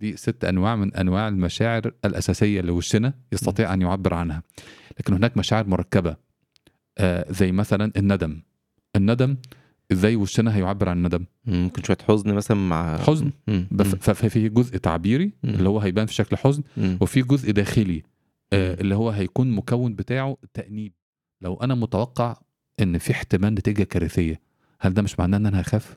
دي ست أنواع من أنواع المشاعر الأساسية اللي وشنا يستطيع أن يعبر عنها لكن هناك مشاعر مركبة آه زي مثلا الندم الندم إزاي وشنا هيعبر عن الندم ممكن شوية حزن مثلا مع حزن. بس ففي جزء تعبيري مم. اللي هو هيبان في شكل حزن مم. وفي جزء داخلي آه. اللي هو هيكون مكون بتاعه تأنيب لو أنا متوقع إن في احتمال نتيجة كارثية هل ده مش معناه إن أنا هخاف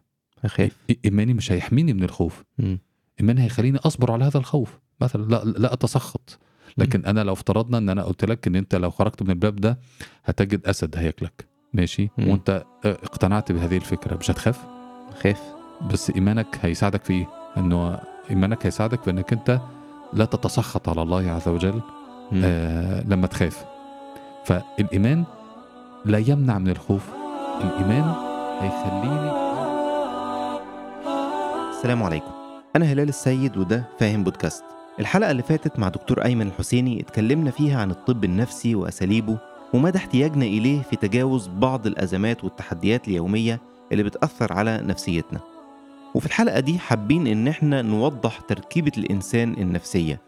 إ- إيماني مش هيحميني من الخوف مم. ايماني هيخليني أصبر على هذا الخوف. مثلا لا لا أتسخط. لكن أنا لو افترضنا إن أنا قلت لك إن أنت لو خرجت من الباب ده هتجد أسد هياكلك. ماشي؟ مم. وأنت آه، اقتنعت بهذه الفكرة. مش هتخاف؟ خايف. بس إيمانك هيساعدك في إيه؟ إنه إيمانك هيساعدك في إنك أنت لا تتسخط على الله عز وجل مم. آه لما تخاف. فالإيمان لا يمنع من الخوف. الإيمان هيخليني السلام عليكم. أنا هلال السيد وده فاهم بودكاست. الحلقة اللي فاتت مع دكتور أيمن الحسيني اتكلمنا فيها عن الطب النفسي وأساليبه ومدى احتياجنا إليه في تجاوز بعض الأزمات والتحديات اليومية اللي بتأثر على نفسيتنا. وفي الحلقة دي حابين إن إحنا نوضح تركيبة الإنسان النفسية.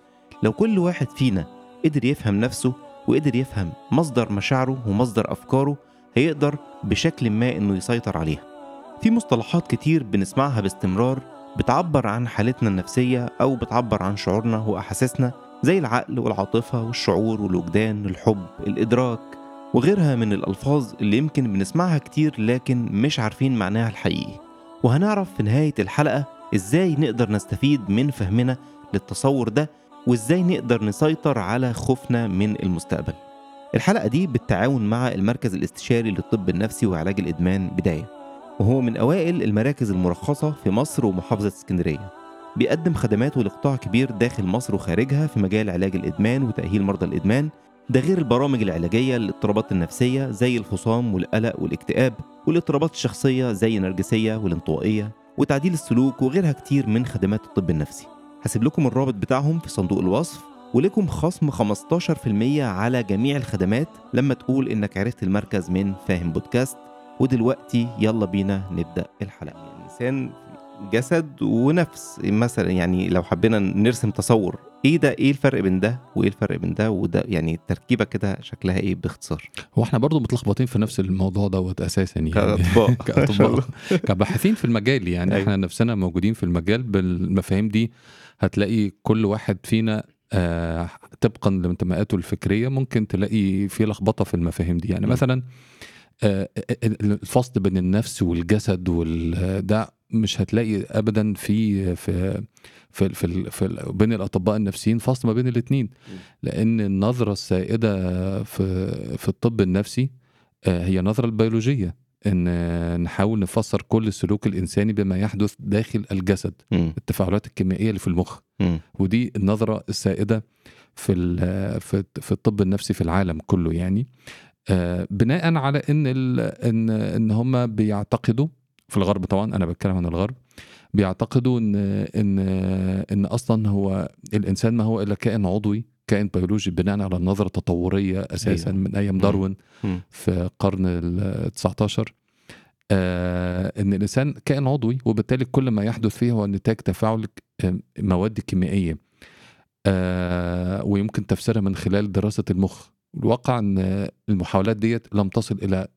لو كل واحد فينا قدر يفهم نفسه وقدر يفهم مصدر مشاعره ومصدر أفكاره هيقدر بشكل ما إنه يسيطر عليها. في مصطلحات كتير بنسمعها باستمرار بتعبر عن حالتنا النفسية أو بتعبر عن شعورنا وأحاسيسنا زي العقل والعاطفة والشعور والوجدان الحب الإدراك وغيرها من الألفاظ اللي يمكن بنسمعها كتير لكن مش عارفين معناها الحقيقي. وهنعرف في نهاية الحلقة إزاي نقدر نستفيد من فهمنا للتصور ده وإزاي نقدر نسيطر على خوفنا من المستقبل. الحلقة دي بالتعاون مع المركز الاستشاري للطب النفسي وعلاج الإدمان بداية. وهو من أوائل المراكز المرخصة في مصر ومحافظة اسكندرية. بيقدم خدماته لقطاع كبير داخل مصر وخارجها في مجال علاج الإدمان وتأهيل مرضى الإدمان. ده غير البرامج العلاجية للاضطرابات النفسية زي الفصام والقلق والاكتئاب والاضطرابات الشخصية زي النرجسية والانطوائية وتعديل السلوك وغيرها كتير من خدمات الطب النفسي. هسيب لكم الرابط بتاعهم في صندوق الوصف ولكم خصم 15% على جميع الخدمات لما تقول إنك عرفت المركز من فاهم بودكاست ودلوقتي يلا بينا نبدأ الحلقة. الإنسان جسد ونفس مثلا يعني لو حبينا نرسم تصور إيه ده؟ إيه الفرق بين ده وإيه الفرق بين ده؟ وده يعني التركيبه كده شكلها إيه باختصار؟ هو إحنا برضو متلخبطين في نفس الموضوع دوت أساسا يعني. كأطباء. كأطباء. كباحثين في المجال يعني. أيوة. إحنا نفسنا موجودين في المجال بالمفاهيم دي. هتلاقي كل واحد فينا آه طبقا لانتماءاته الفكرية ممكن تلاقي في لخبطة في المفاهيم دي. يعني م. مثلا آه الفصل بين النفس والجسد وال ده مش هتلاقي ابدا في في في في, في بين الأطباء النفسيين فصل ما بين الاثنين لأن النظرة السائدة في في الطب النفسي آه، هي النظره البيولوجية إن نحاول نفسر كل السلوك الانساني بما يحدث داخل الجسد مم. التفاعلات الكيميائية اللي في المخ مم. ودي النظرة السائدة في في الطب النفسي في العالم كله يعني بناء على إن إن إن هم بيعتقدوا في الغرب طبعا أنا بتكلم عن الغرب بيعتقدوا إن إن إن أصلا هو الإنسان ما هو إلا كائن عضوي كائن بيولوجي بناء على النظرة التطورية أساسا أيوة. من أيام. داروين. في القرن ال 19 آه إن الإنسان كائن عضوي وبالتالي كل ما يحدث فيه هو نتاج تفاعل آه، مواد كيميائية آه ويمكن تفسيرها من خلال دراسة المخ الواقع إن المحاولات ديت لم تصل إلى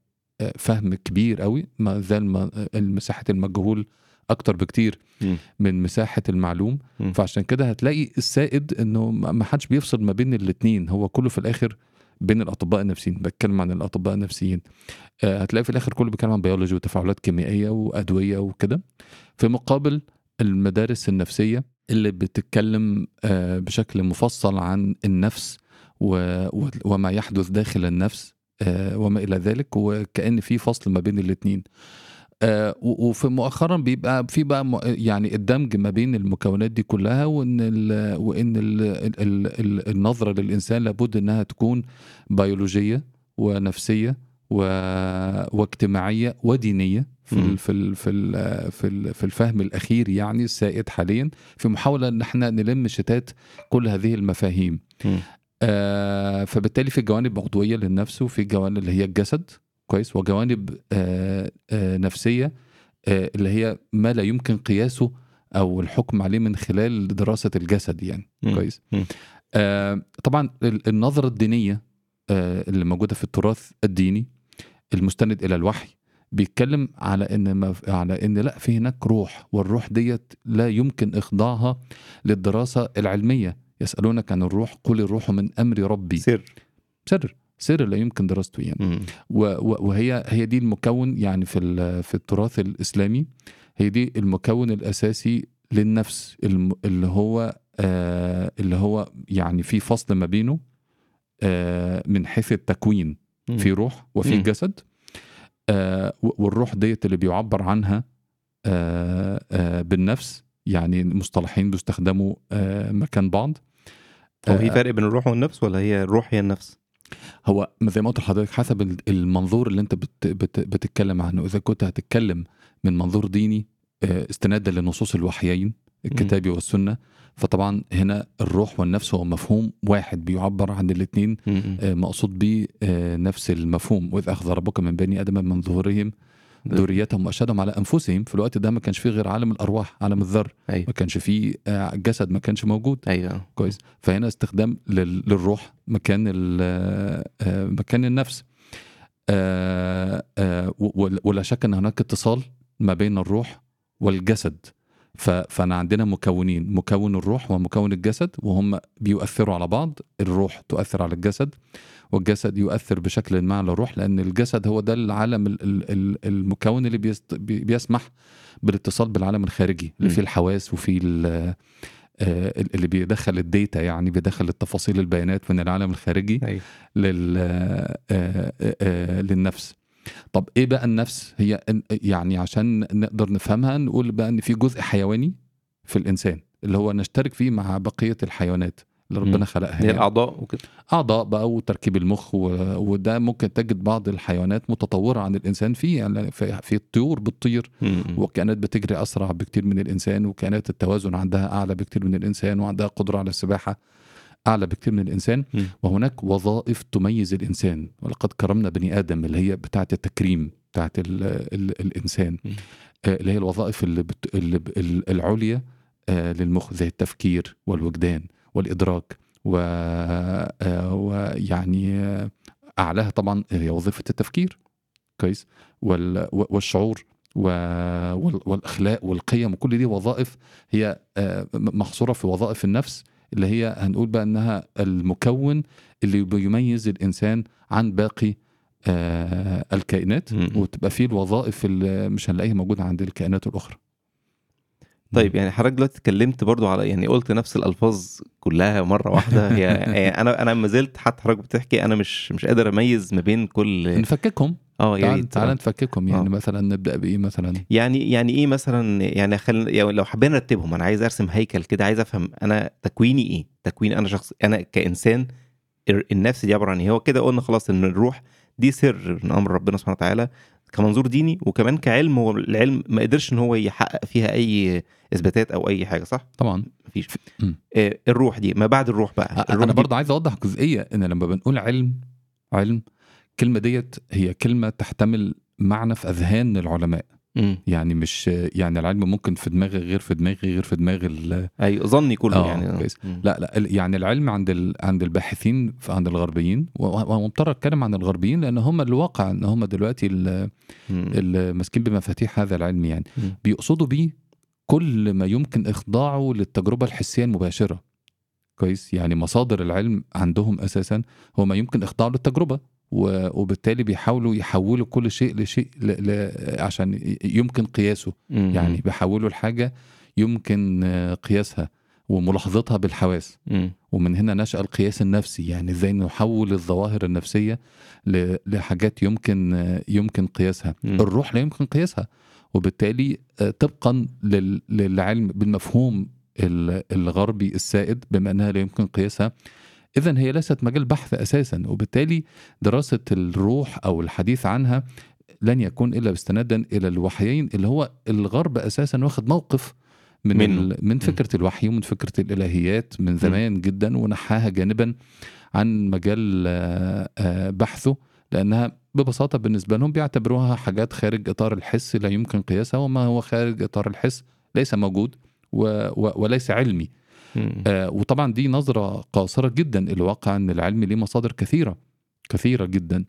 آه، فهم كبير قوي ما زال ما- مساحه المجهول أكتر بكتير مم. من مساحة المعلوم مم. فعشان كده هتلاقي السائد إنه ما حدش بيفصل ما بين الاثنين هو كله في الآخر بين الأطباء النفسيين بتكلم عن الأطباء النفسيين آه، هتلاقي في الآخر كله بيتكلم عن بيولوجي وتفاعلات كيميائية وأدوية وكده في مقابل المدارس النفسية اللي بتتكلم آه، بشكل مفصل عن النفس وما يحدث داخل النفس آه، وما إلى ذلك وكأن في فصل ما بين الاثنين آه، وفي مؤخرا بيبقى في بقى يعني الدمج ما بين المكونات دي كلها وإن ال وإن ال ال ال ال النظرة للإنسان لابد إنها تكون بيولوجية ونفسية و واجتماعية ودينية في. ال في ال في ال في, ال في الفهم الأخير يعني السائد حاليا في محاولة إن إحنا نلم شتات كل هذه المفاهيم. آه فبالتالي في جوانب عضوية للنفس وفي جوانب اللي هي الجسد. كويس. وجوانب آه آه نفسية آه اللي هي ما لا يمكن قياسه أو الحكم عليه من خلال دراسة الجسد يعني. كويس. آه طبعا ال- النظرة الدينية آه اللي موجودة في التراث الديني المستند إلى الوحي بيتكلم على إن ما على إن لأ في هناك روح والروح ديت لا يمكن إخضاعها للدراسة العلمية. يسألونك عن الروح قل الروح من أمر ربي. سر. سر. سر لا يمكن دراسته يعني. مم. و- و- وهي هي دي المكون يعني في في التراث الإسلامي. هي دي المكون الأساسي للنفس اللي هو آه اللي هو يعني في فصل ما بينه آه من حيث التكوين مم. في روح وفي مم. جسد. آه والروح ديت اللي بيعبر عنها آه آه بالنفس. يعني المصطلحين بيستخدموا آه مكان بعض. هو في آه، فرق بين الروح والنفس ولا هي الروح هي النفس؟ هو زي ما قلت لحضرتك حسب ال- المنظور اللي انت بت بت بتتكلم عنه إذا كنت هتتكلم من منظور ديني آه، استنادا لنصوص الوحيين الكتابي والسنة فطبعا هنا الروح والنفس هو مفهوم واحد بيعبر عن الاثنين. مقصود به آه، نفس المفهوم وإذ أخذ ربك من بني آدم من ظهورهم ذريتهم وأشهدهم على أنفسهم. في الوقت ده ما كانش فيه غير عالم الأرواح عالم الذر. أيوه. ما كانش فيه آه، جسد ما كانش موجود. أيوه. كويس. فهنا استخدام لل- للروح مكان ال- آه، مكان النفس. آه، آه، ولا شك إن هناك اتصال ما بين الروح والجسد. فأنا عندنا مكونين مكون الروح ومكون الجسد وهم بيؤثروا على بعض. الروح تؤثر على الجسد. والجسد يؤثر بشكل ما على الروح لأن الجسد هو ده العالم ال- ال- ال- المكون اللي بيسمح بالاتصال بالعالم الخارجي اللي. فيه الحواس وفيه آه، اللي بيدخل الديتا يعني بيدخل التفاصيل البيانات من العالم الخارجي أيوه. لل آه، آه، للنفس. طب إيه بقى النفس؟ هي يعني عشان نقدر نفهمها نقول بقى إن في جزء حيواني في الإنسان اللي هو نشترك فيه مع بقية الحيوانات. اللي. ربنا خلقها هي يعني. الأعضاء وكده أعضاء بقى وتركيب المخ و... وده ممكن تجد بعض الحيوانات متطورة عن الإنسان فيه يعني في, في الطيور بتطير. وكائنات بتجري أسرع بكتير من الإنسان وكائنات التوازن عندها أعلى بكتير من الإنسان وعندها قدرة على السباحة أعلى بكتير من الإنسان مم. وهناك وظائف تميز الإنسان ولقد كرمنا بني آدم اللي هي بتاعة التكريم بتاعة ال ال الإنسان مم. آه، اللي هي الوظائف اللي بت اللي ب- العليا آه، للمخ زي التفكير والوجدان والإدراك و آه، ويعني آه، أعلاها طبعا هي وظيفة التفكير. كويس. وال- والشعور والأخلاق والقيم وكل دي وظائف هي آه، محصورة في وظائف النفس اللي هي هنقول بقى إنها المكون اللي بيميز الإنسان عن باقي الكائنات. وتبقى فيه الوظائف اللي مش هنلاقيها موجودة عند الكائنات الأخرى. طيب يعني حضرتك دلوقتي اتكلمت برضو على يعني قلت نفس الألفاظ كلها مرة واحدة. هي يعني أنا أنا ما زلت حتى حضرتك بتحكي أنا مش مش قادر أميز ما بين كل نفككهم. آه يا تعال, تعال. نفككهم يعني آه. مثلا نبدأ بإيه مثلا؟ يعني يعني إيه مثلا يعني خل... يعني لو حبينا نرتبهم أنا عايز أرسم هيكل كده عايز أفهم أنا تكويني إيه؟ تكوين أنا شخص أنا كإنسان ال- النفس دي عبارة عن إيه؟ هو كده قلنا خلاص إن الروح دي سر من أمر ربنا سبحانه وتعالى. كمنظور ديني وكمان كعلم هو العلم ما قدرش إن هو يحقق فيها أي إثباتات أو أي حاجة صح؟ طبعا. مفيش. آه الروح دي ما بعد الروح بقى. الروح أنا برضه عايز أوضح جزئية إن لما بنقول علم علم الكلمة ديت هي كلمة تحتمل معنى في أذهان العلماء. مم. يعني مش يعني العلم ممكن في دماغي غير في دماغي غير في دماغ ال- أيوه ظني كله آه، يعني. كويس. لا لا يعني العلم عند ال... عند الباحثين عند الغربيين ومضطر أتكلم عن الغربيين لأن هم الواقع إن هم دلوقتي ماسكين بمفاتيح هذا العلم يعني. مم. بيقصدوا بيه كل ما يمكن إخضاعه للتجربة الحسية المباشرة. كويس؟ يعني مصادر العلم عندهم أساسا هو ما يمكن إخضاعه للتجربة. وبالتالي بيحاولوا يحولوا كل شيء لشيء ل... ل... عشان يمكن قياسه مم. يعني بيحولوا الحاجة يمكن قياسها وملاحظتها بالحواس مم. ومن هنا نشأ القياس النفسي يعني إزاي نحول الظواهر النفسية ل- لحاجات يمكن يمكن قياسها مم. الروح لا يمكن قياسها وبالتالي آه، طبقا لل- للعلم بالمفهوم ال- الغربي السائد بما إنها لا يمكن قياسها اذا هي ليست مجال بحث أساسا وبالتالي دراسة الروح أو الحديث عنها لن يكون إلا استنادا إلى الوحيين اللي هو الغرب أساسا واخد موقف من منه. ال- من فكرة الوحي ومن فكرة الإلهيات من زمان جدا ونحاها جانبا عن مجال آه، آه، بحثه لأنها ببساطة بالنسبة لهم بيعتبروها حاجات خارج إطار الحس لا يمكن قياسها وما هو خارج إطار الحس ليس موجود و و وليس علمي. آه وطبعا دي نظرة قاصرة جدا. الواقع أن العلم ليه مصادر كثيرة كثيرة جدا.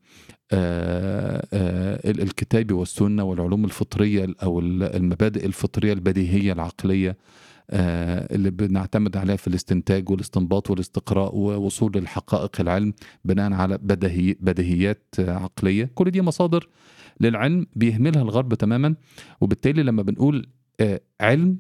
آه آه ال- الكتاب والسنة والعلوم الفطرية أو ال- المبادئ الفطرية البديهية العقلية آه اللي بنعتمد عليها في الاستنتاج والاستنباط والاستقراء ووصول للحقائق العلم بناء على بدهي بديهيات عقلية. كل دي مصادر للعلم بيهملها الغرب تماما. وبالتالي لما بنقول آه علم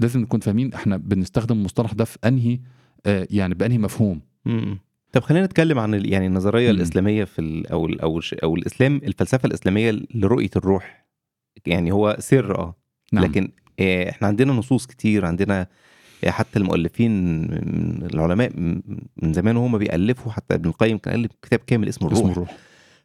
لازم نكون فاهمين إحنا بنستخدم المصطلح ده في أنهي آه يعني بأنهي مفهوم. مم. طب خلينا نتكلم عن يعني النظرية مم. الإسلامية في ال أو ال أو أو الإسلام الفلسفة الإسلامية لرؤية الروح. يعني هو سر آه. نعم. لكن آه، إحنا عندنا نصوص كتير عندنا آه، حتى المؤلفين من العلماء من زمان وهم بيألفوا حتى ابن القيم كان ألف كتاب كامل اسمه الروح اسمه الروح.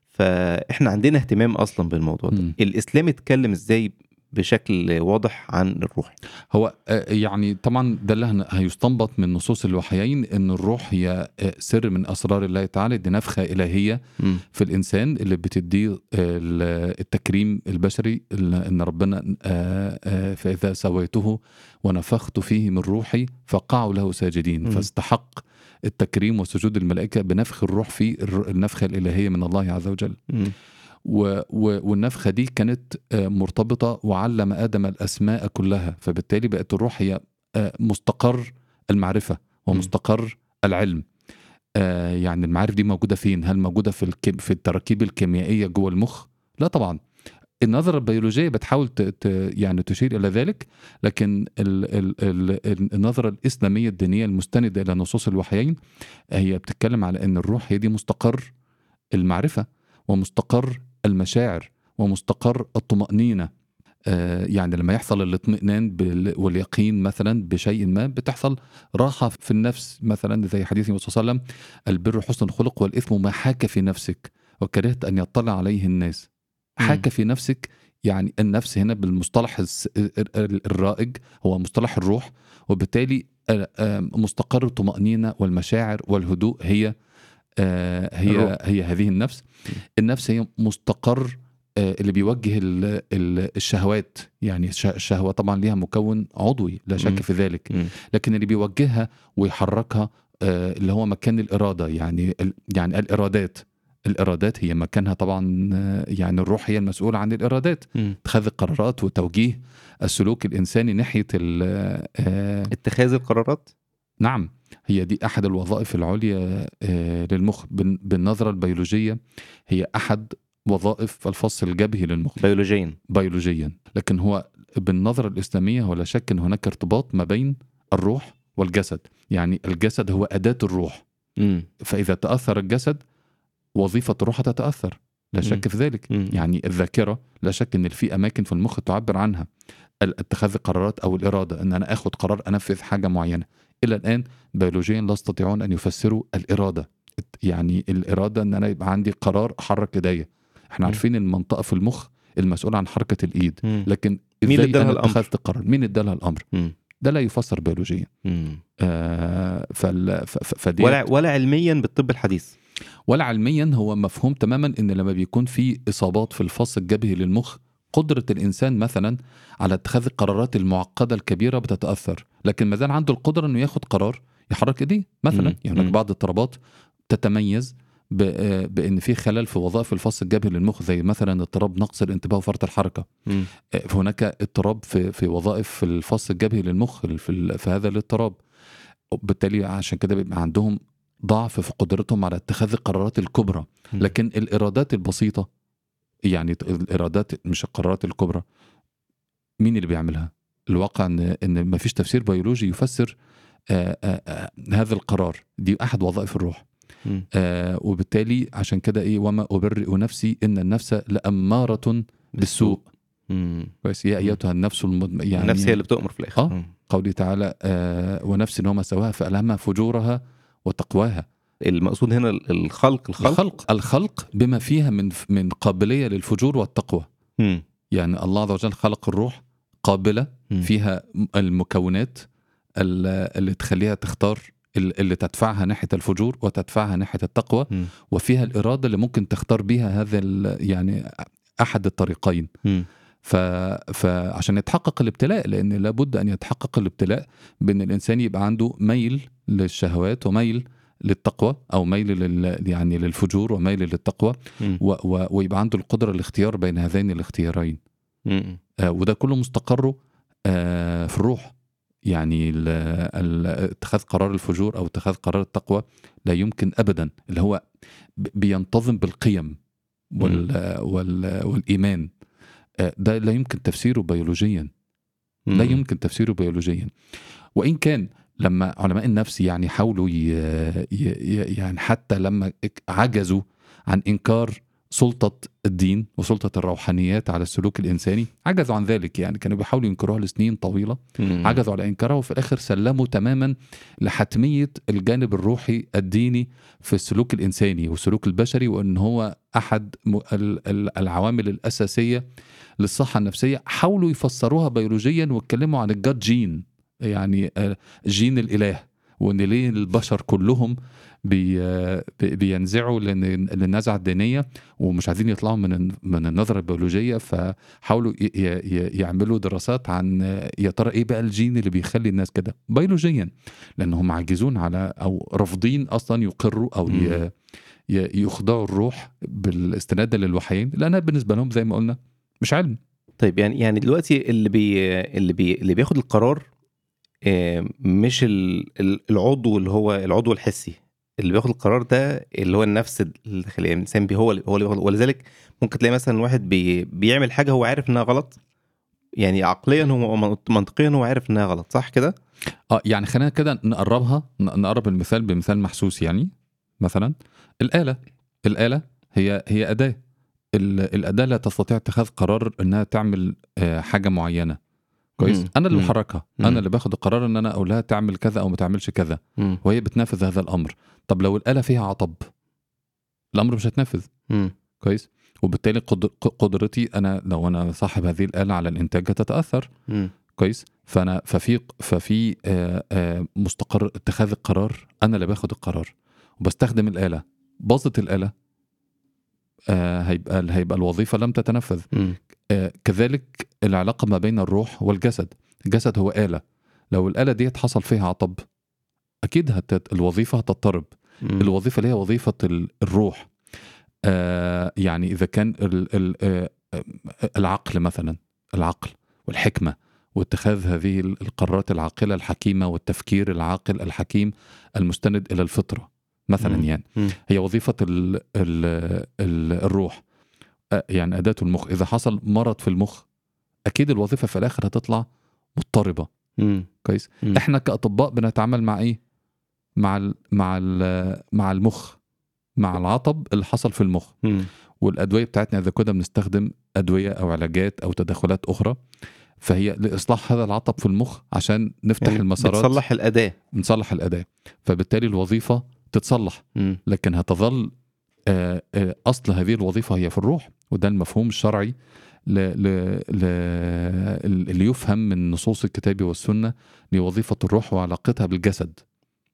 فإحنا عندنا اهتمام أصلا بالموضوع ده. الإسلام اتكلم إزاي بشكل واضح عن الروح هو آه، يعني طبعا ده اللي هيستنبط من نصوص الوحيين إن الروح هي آه، سر من أسرار الله تعالى دي نفخة إلهية مم. في الإنسان اللي بتديه آه، ال- التكريم البشري ال- إن ربنا فإذا سويته ونفخت فيه من روحي فقعوا له ساجدين مم. فاستحق التكريم وسجود الملائكة بنفخ الروح في النفخة الإلهية من الله عز وجل مم. و و والنفخة دي كانت آه، مرتبطة وعلم آدم الأسماء كلها فبالتالي بقت الروح هي آه، مستقر المعرفة ومستقر العلم. آه، يعني المعارف دي موجودة فين؟ هل موجودة في الكيم- في التراكيب الكيميائية جوه المخ؟ لا طبعا. النظرة البيولوجية بتحاول ت... ت... يعني تشير إلى ذلك لكن ال... ال... ال... النظرة الإسلامية الدينية المستندة إلى نصوص الوحيين هي بتتكلم على أن الروح هي دي مستقر المعرفة ومستقر المشاعر ومستقر الطمأنينة. آه، يعني لما يحصل الاطمئنان واليقين مثلا بشيء ما بتحصل راحة في النفس. مثلا زي حديث النبي صلى الله عليه وسلم البر حسن الخلق والإثم ما حاك في نفسك وكرهت أن يطلع عليه الناس. حاك في نفسك يعني النفس هنا بالمصطلح الرائج هو مصطلح الروح وبالتالي آه، آه، مستقر الطمأنينة والمشاعر والهدوء هي هي الروح. هي هذه النفس النفس هي مستقر آه، اللي بيوجه ال- ال- الشهوات يعني الش- الشهوة طبعا ليها مكون عضوي لا. شك في ذلك. لكن اللي بيوجهها ويحركها آه، اللي هو مكان الإرادة يعني يعني الإرادات الإرادات هي مكانها طبعا آه، يعني الروح هي المسؤولة عن الإرادات. اتخاذ القرارات وتوجيه السلوك الإنساني ناحية آه، اتخاذ القرارات نعم هي دي أحد الوظائف العليا آه، للمخ بال- بالنظرة البيولوجية هي أحد وظائف الفص الجبهي للمخ. بيولوجيا. بيولوجيا. لكن هو بالنظرة الإسلامية هو لا شك أن هناك ارتباط ما بين الروح والجسد. يعني الجسد هو أداة الروح. مم. فإذا تأثر الجسد وظيفة الروح تتأثر. لا. شك في ذلك. مم. يعني الذاكرة لا شك أن في أماكن في المخ تعبر عنها. اتخاذ القرارات أو الإرادة أن أنا أخذ قرار أنفذ حاجة معينة. إلى الآن بيولوجيا لا يستطيعون أن يفسروا الإرادة يعني الإرادة أن أنا يبقى عندي قرار أحرك إيديا إحنا. عارفين المنطقة في المخ المسؤولة عن حركة الإيد مم. لكن مين ادالها أنا الأمر؟ اتخذت القرار مين ادالها الأمر. ده لا يفسر بيولوجيا. آه فال ف- ف- فدي ولا ولا علميا بالطب الحديث ولا علميا هو مفهوم تماما إن لما بيكون في إصابات في الفص الجبهي للمخ قدرة الإنسان مثلا على اتخاذ القرارات المعقدة الكبيرة بتتأثر لكن ما زال عنده القدرة أنه ياخد قرار يحرك إيديه مثلا مم. يعني هناك. بعض الاضطرابات تتميز آه، بأن في خلل في وظائف الفص الجبهي للمخ زي مثلا اضطراب نقص الانتباه وفرط الحركة مم. هناك اضطراب في في وظائف الفص الجبهي للمخ في في هذا الاضطراب بالتالي عشان كده بيبقى عندهم ضعف في قدرتهم على اتخاذ القرارات الكبرى. لكن الارادات البسيطة يعني الارادات مش القرارات الكبرى. مين اللي بيعملها؟ الواقع ان إن ما فيش تفسير بيولوجي يفسر آآ آآ هذا القرار. دي أحد وظائف الروح. آه وبالتالي عشان كده إيه وما أبرئ نفسي إن النفس لأمارة بالسوء. كويس. يا أيتها النفس المدم... يعني النفس هي اللي بتؤمر في الآخر. آه. مم. قوله تعالى آه ونفس وما سواها فألهمها فجورها وتقواها. المقصود هنا الخلق الخلق الخلق الخلق بما فيها من من قابلية للفجور والتقوى مم. يعني الله عز وجل خلق الروح قابلة مم. فيها المكونات ال- اللي تخليها تختار ال- اللي تدفعها ناحية الفجور وتدفعها ناحية التقوى مم. وفيها الإرادة اللي ممكن تختار بيها هذا يعني أحد الطريقين. ف... فعشان يتحقق الابتلاء لأن لابد أن يتحقق الابتلاء بأن الإنسان يبقى عنده ميل للشهوات وميل للتقوى أو ميل لل... يعني للفجور وميل للتقوى. و... و... ويبقى عنده القدرة الاختيار بين هذين الاختيارين. آه، وده كله مستقره آه، في الروح. يعني اتخاذ قرار الفجور أو اتخاذ قرار التقوى لا يمكن ابدا. اللي هو بينتظم بالقيم وال وال والإيمان. آه، ده لا يمكن تفسيره بيولوجيا. لا. يمكن تفسيره بيولوجيا. وإن كان لما علماء النفس يعني حاولوا يعني حتى لما عجزوا عن إنكار سلطة الدين وسلطة الروحانيات على السلوك الإنساني عجزوا عن ذلك يعني كانوا بيحاولوا ينكروها لسنين طويلة. مم. عجزوا على إنكارها وفي الآخر سلموا تماما لحتمية الجانب الروحي الديني في السلوك الإنساني والسلوك البشري وأن هو أحد العوامل الأساسية للصحة النفسية. حاولوا يفسروها بيولوجيا واتكلموا عن ال God gene. يعني آه، جين الإله وإن ليه البشر كلهم بي آه، بي- بينزعوا لن- للنزعة الدينية ومش عايزين يطلعوا من من النظرة البيولوجية فحاولوا يعملوا دراسات عن آه، يا ترى إيه بقى الجين اللي بيخلي الناس كده؟ بيولوجيا لانهم عاجزون على أو رافضين أصلا يقروا أو ي- يخضعوا الروح بالاستناد للوحيين لأنها بالنسبة لهم زي ما قلنا مش علم. طيب يعني يعني دلوقتي اللي بي اللي بي اللي بياخد القرار مش ال- ال- العضو اللي هو العضو الحسي اللي بياخد القرار ده اللي هو النفس الداخليه يعني الإنسان هو هو اللي بياخد ولذلك ممكن تلاقي مثلا واحد بي بيعمل حاجة هو عارف إنها غلط يعني عقليا هو منطقيا هو عارف إنها غلط صح كده؟ آه يعني خلينا كده نقربها نقرب المثال بمثال محسوس يعني مثلا الآلة الآلة هي هي أداة ال- الأداة لا تستطيع اتخاذ قرار إنها تعمل آه، حاجة معينة كويس. مم. أنا اللي. بحركها. أنا اللي باخد القرار إن أنا أقول لها تعمل كذا أو ما تعملش كذا. مم. وهي بتنفذ هذا الأمر. طب لو الآلة فيها عطب؟ الأمر مش هتنفذ مم. كويس؟ وبالتالي قدر- قدرتي أنا لو أنا صاحب هذه الآلة على الإنتاج هتتأثر. مم. كويس؟ فأنا ففي ففي آه، آه، مستقر اتخاذ القرار. أنا اللي باخد القرار. وبستخدم الآلة. باظت الآلة. هيبقى هيبقى الوظيفة لم تتنفذ. مم. آه، كذلك العلاقة ما بين الروح والجسد. الجسد هو آلة. لو الآلة ديت حصل فيها عطب أكيد هت... الوظيفة هتضطرب. مم. الوظيفة اللي هي وظيفة ال- الروح. آه يعني إذا كان ال ال آه آه، العقل مثلا العقل والحكمة واتخاذ هذه ال- القرارات العاقلة الحكيمة والتفكير العاقل الحكيم المستند إلى الفطرة. مثلا مم. يعني. هي وظيفة ال ال ال الروح. يعني أداة المخ. إذا حصل مرض في المخ أكيد الوظيفة في الآخر هتطلع مضطربة. مم. كويس؟ مم. إحنا كأطباء بنتعامل مع إيه؟ مع ال مع ال مع المخ. مع العطب اللي حصل في المخ. مم. والأدوية بتاعتنا إذا كنا بنستخدم أدوية أو علاجات أو تدخلات أخرى فهي لإصلاح هذا العطب في المخ عشان نفتح يعني المسارات. بتصلح الأداة. نصلح الأداة. فبالتالي الوظيفة تتصلح. لكن هتظل آه، آه، أصل هذه الوظيفة هي في الروح وده المفهوم الشرعي ل... ل... ل... اللي يفهم من نصوص الكتاب والسنة لوظيفة الروح وعلاقتها بالجسد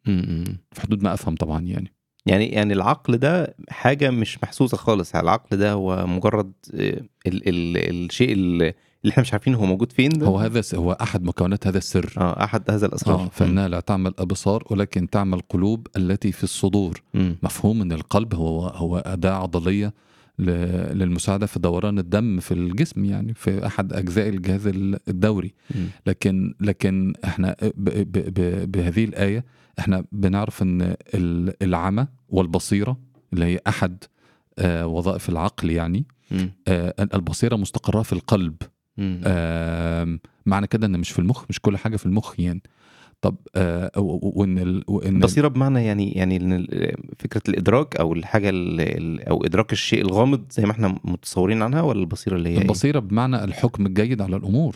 مم. في حدود ما أفهم طبعا يعني يعني يعني العقل ده حاجة مش محسوسة خالص العقل ده هو مجرد آه، ال ال الشيء اللي اللي إحنا مش عارفين هو موجود فين ده. هو هذا س- هو أحد مكونات هذا السر. آه أحد هذا الأسرار. آه فإنها لا تعمل أبصار ولكن تعمل قلوب التي في الصدور. مم. مفهوم إن القلب هو هو أداة عضلية ل- للمساعدة في دوران الدم في الجسم يعني في أحد أجزاء الجهاز ال- الدوري. مم. لكن لكن إحنا ب ب ب بهذه الآية إحنا بنعرف إن ال- العمى والبصيرة اللي هي أحد آه، وظائف العقل يعني. آه، البصيرة مستقرة في القلب. معنى كده إن مش في المخ مش كل حاجة في المخ يعني طب آه، وإن ال- وإن بصيرة بمعنى يعني يعني إن ال- فكرة الإدراك أو الحاجة ال- أو إدراك الشيء الغامض زي ما إحنا متصورين عنها ولا البصيرة اللي هي إيه؟ البصيرة بمعنى الحكم الجيد على الأمور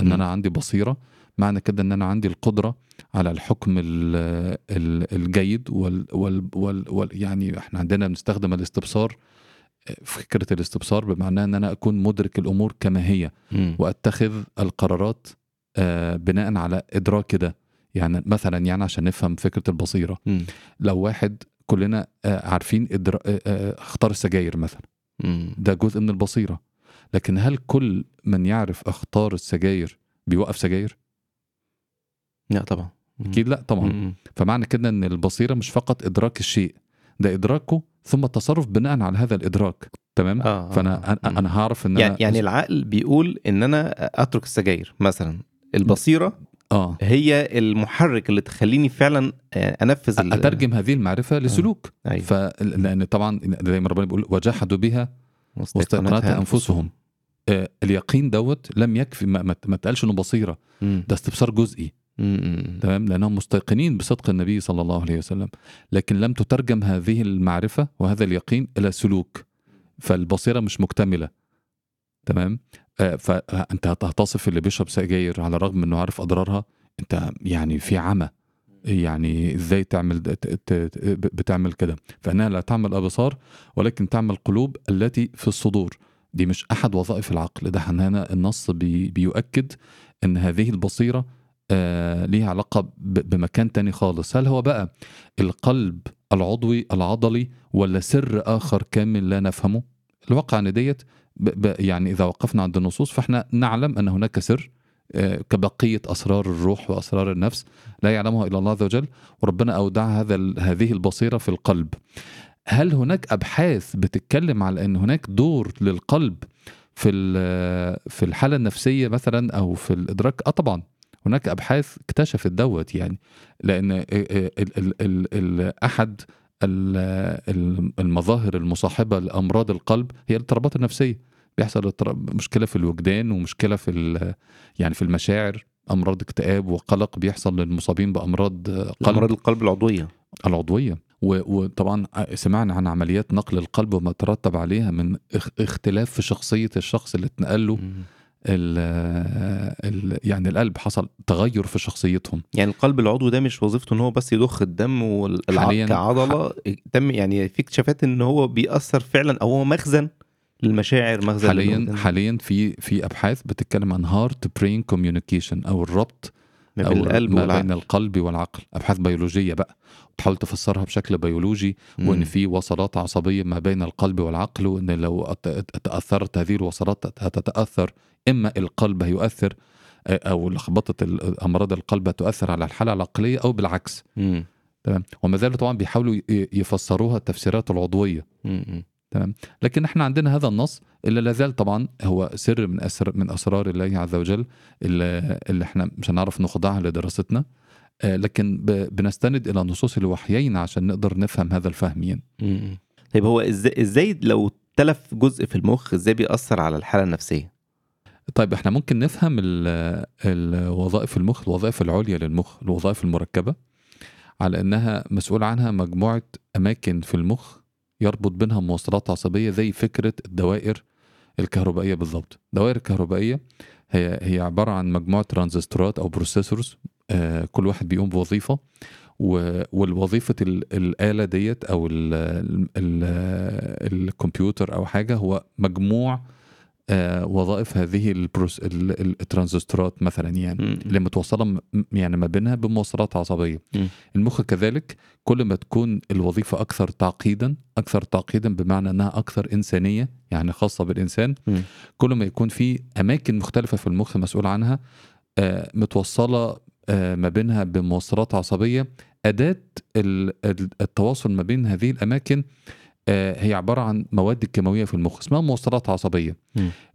إن مم. أنا عندي بصيرة معنى كده إن أنا عندي القدرة على الحكم ال- ال- الجيد وال, وال, وال, وال يعني إحنا عندنا بنستخدم الاستبصار فكرة الاستبصار بمعنى إن أنا أكون مدرك الأمور كما هي. وأتخذ القرارات آه، بناء على ادراكي ده يعني مثلا يعني عشان نفهم فكرة البصيرة. لو واحد كلنا آه، عارفين إدرا... آه، اختار السجاير مثلا. ده جزء من البصيرة لكن هل كل من يعرف اخطار السجاير بيوقف سجاير لا طبعا أكيد لا طبعا. فمعنى كده إن البصيرة مش فقط إدراك الشيء ده إدراكه ثم التصرف بناء على هذا الإدراك. تمام؟ آه، آه، فأنا آه. أنا, هعرف إن يعني أنا يعني العقل بيقول إن أنا أترك السجاير مثلا. البصيرة آه. هي المحرك اللي تخليني فعلا آه، أنفذ أترجم هذه المعرفة لسلوك. أيوة. ف لأن طبعا زي ما ربنا بيقول وجحدوا بها واستيقنتها أنفسهم. آه اليقين دوت لم يكفي ما, ما اتقالش إنه بصيرة. مم. ده استبصار جزئي. تمام؟ لأنهم مستيقنين بصدق النبي صلى الله عليه وسلم. لكن لم تترجم هذه المعرفة وهذا اليقين إلى سلوك. فالبصيرة مش مكتملة. تمام؟ آه فأنت هتصف اللي بيشرب سجاير على الرغم إنه عارف أضرارها. أنت يعني في عمى. يعني إزاي تعمل بتعمل كده؟ فإنها لا تعمل أبصار ولكن تعمل قلوب التي في الصدور. دي مش أحد وظائف العقل. ده هنا النص بي بيؤكد إن هذه البصيرة ليها علاقة بمكان تاني خالص. هل هو بقى القلب العضوي العضلي ولا سر آخر كامل لا نفهمه؟ الواقع ان ديت يعني إذا وقفنا عند النصوص فإحنا نعلم أن هناك سر آه، كبقية أسرار الروح وأسرار النفس لا يعلمها إلا الله عز وجل وربنا أودع هذا هذه البصيرة في القلب. هل هناك أبحاث بتتكلم على أن هناك دور للقلب في في الحالة النفسية مثلا أو في الإدراك؟ آه طبعا. هناك أبحاث اكتشفت دوت يعني ال- ال- المظاهر المصاحبه لامراض القلب هي الاضطرابات النفسيه بيحصل مشكله في الوجدان ومشكله في يعني في المشاعر امراض اكتئاب وقلق بيحصل للمصابين بامراض قلب امراض القلب العضوية و- وطبعا سمعنا عن عمليات نقل القلب وما ترتب عليها من اخ- اختلاف في شخصية الشخص اللي اتنقل له. ال ال يعني القلب حصل تغير في شخصيتهم يعني القلب العضوي ده مش وظيفته إن هو بس يضخ الدم والعضله كعضلة تم يعني في اكتشافات إن هو بيأثر فعلا أو هو مخزن للمشاعر مخزن حاليا. حاليا في في أبحاث بتتكلم عن heart brain communication أو الربط ما بين القلب ما والعقل بين القلب والعقل أبحاث بيولوجية بقى بتحاول تفسرها بشكل بيولوجي وإن. في وصلات عصبية ما بين القلب والعقل وإن لو تأثرت هذه الوصلات هتتأثر إما القلب هيؤثر أو لخبطة أمراض القلب هتؤثر على الحالة العقلية أو بالعكس. تمام وما زالوا طبعا بيحاولوا يفسروها التفسيرات العضوية مم. لكن إحنا عندنا هذا النص اللي لا زال طبعا هو سر من أسر من أسرار الله عز وجل اللي, اللي إحنا مش هنعرف نخضعها لدراستنا. آه، لكن بنستند إلى نصوص الوحيين عشان نقدر نفهم هذا الفهم يعني. طيب هو إزاي إزاي لو تلف جزء في المخ إزاي بيأثر على الحالة النفسية؟ طيب إحنا ممكن نفهم ال- الوظائف المخ الوظائف العليا للمخ الوظائف المركبة على إنها مسؤول عنها مجموعة أماكن في المخ يربط بينها موصلات عصبية زي فكرة الدوائر الكهربائية بالضبط. الدوائر الكهربائية هي هي عبارة عن مجموعة ترانزستورات أو processors آه كل واحد بيقوم بوظيفة و- والوظيفة ال- الآلة ديت أو ال ال ال الكمبيوتر أو حاجة هو مجموع وظائف هذه ال proces- ال- ال- الترانزستورات مثلا يعني. اللي متوصله م- يعني ما بينها بموصلات عصبية مم. المخ كذلك كل ما تكون الوظيفة أكثر تعقيدا أكثر تعقيدا بمعنى أنها أكثر إنسانية يعني خاصة بالإنسان مم. كل ما يكون في أماكن مختلفة في المخ مسؤول عنها آه، متوصله آه، ما بينها بموصلات عصبية أداة ال- ال- التواصل ما بين هذه الأماكن آه، هي عبارة عن مواد كيماوية في المخ اسمها موصلات عصبية.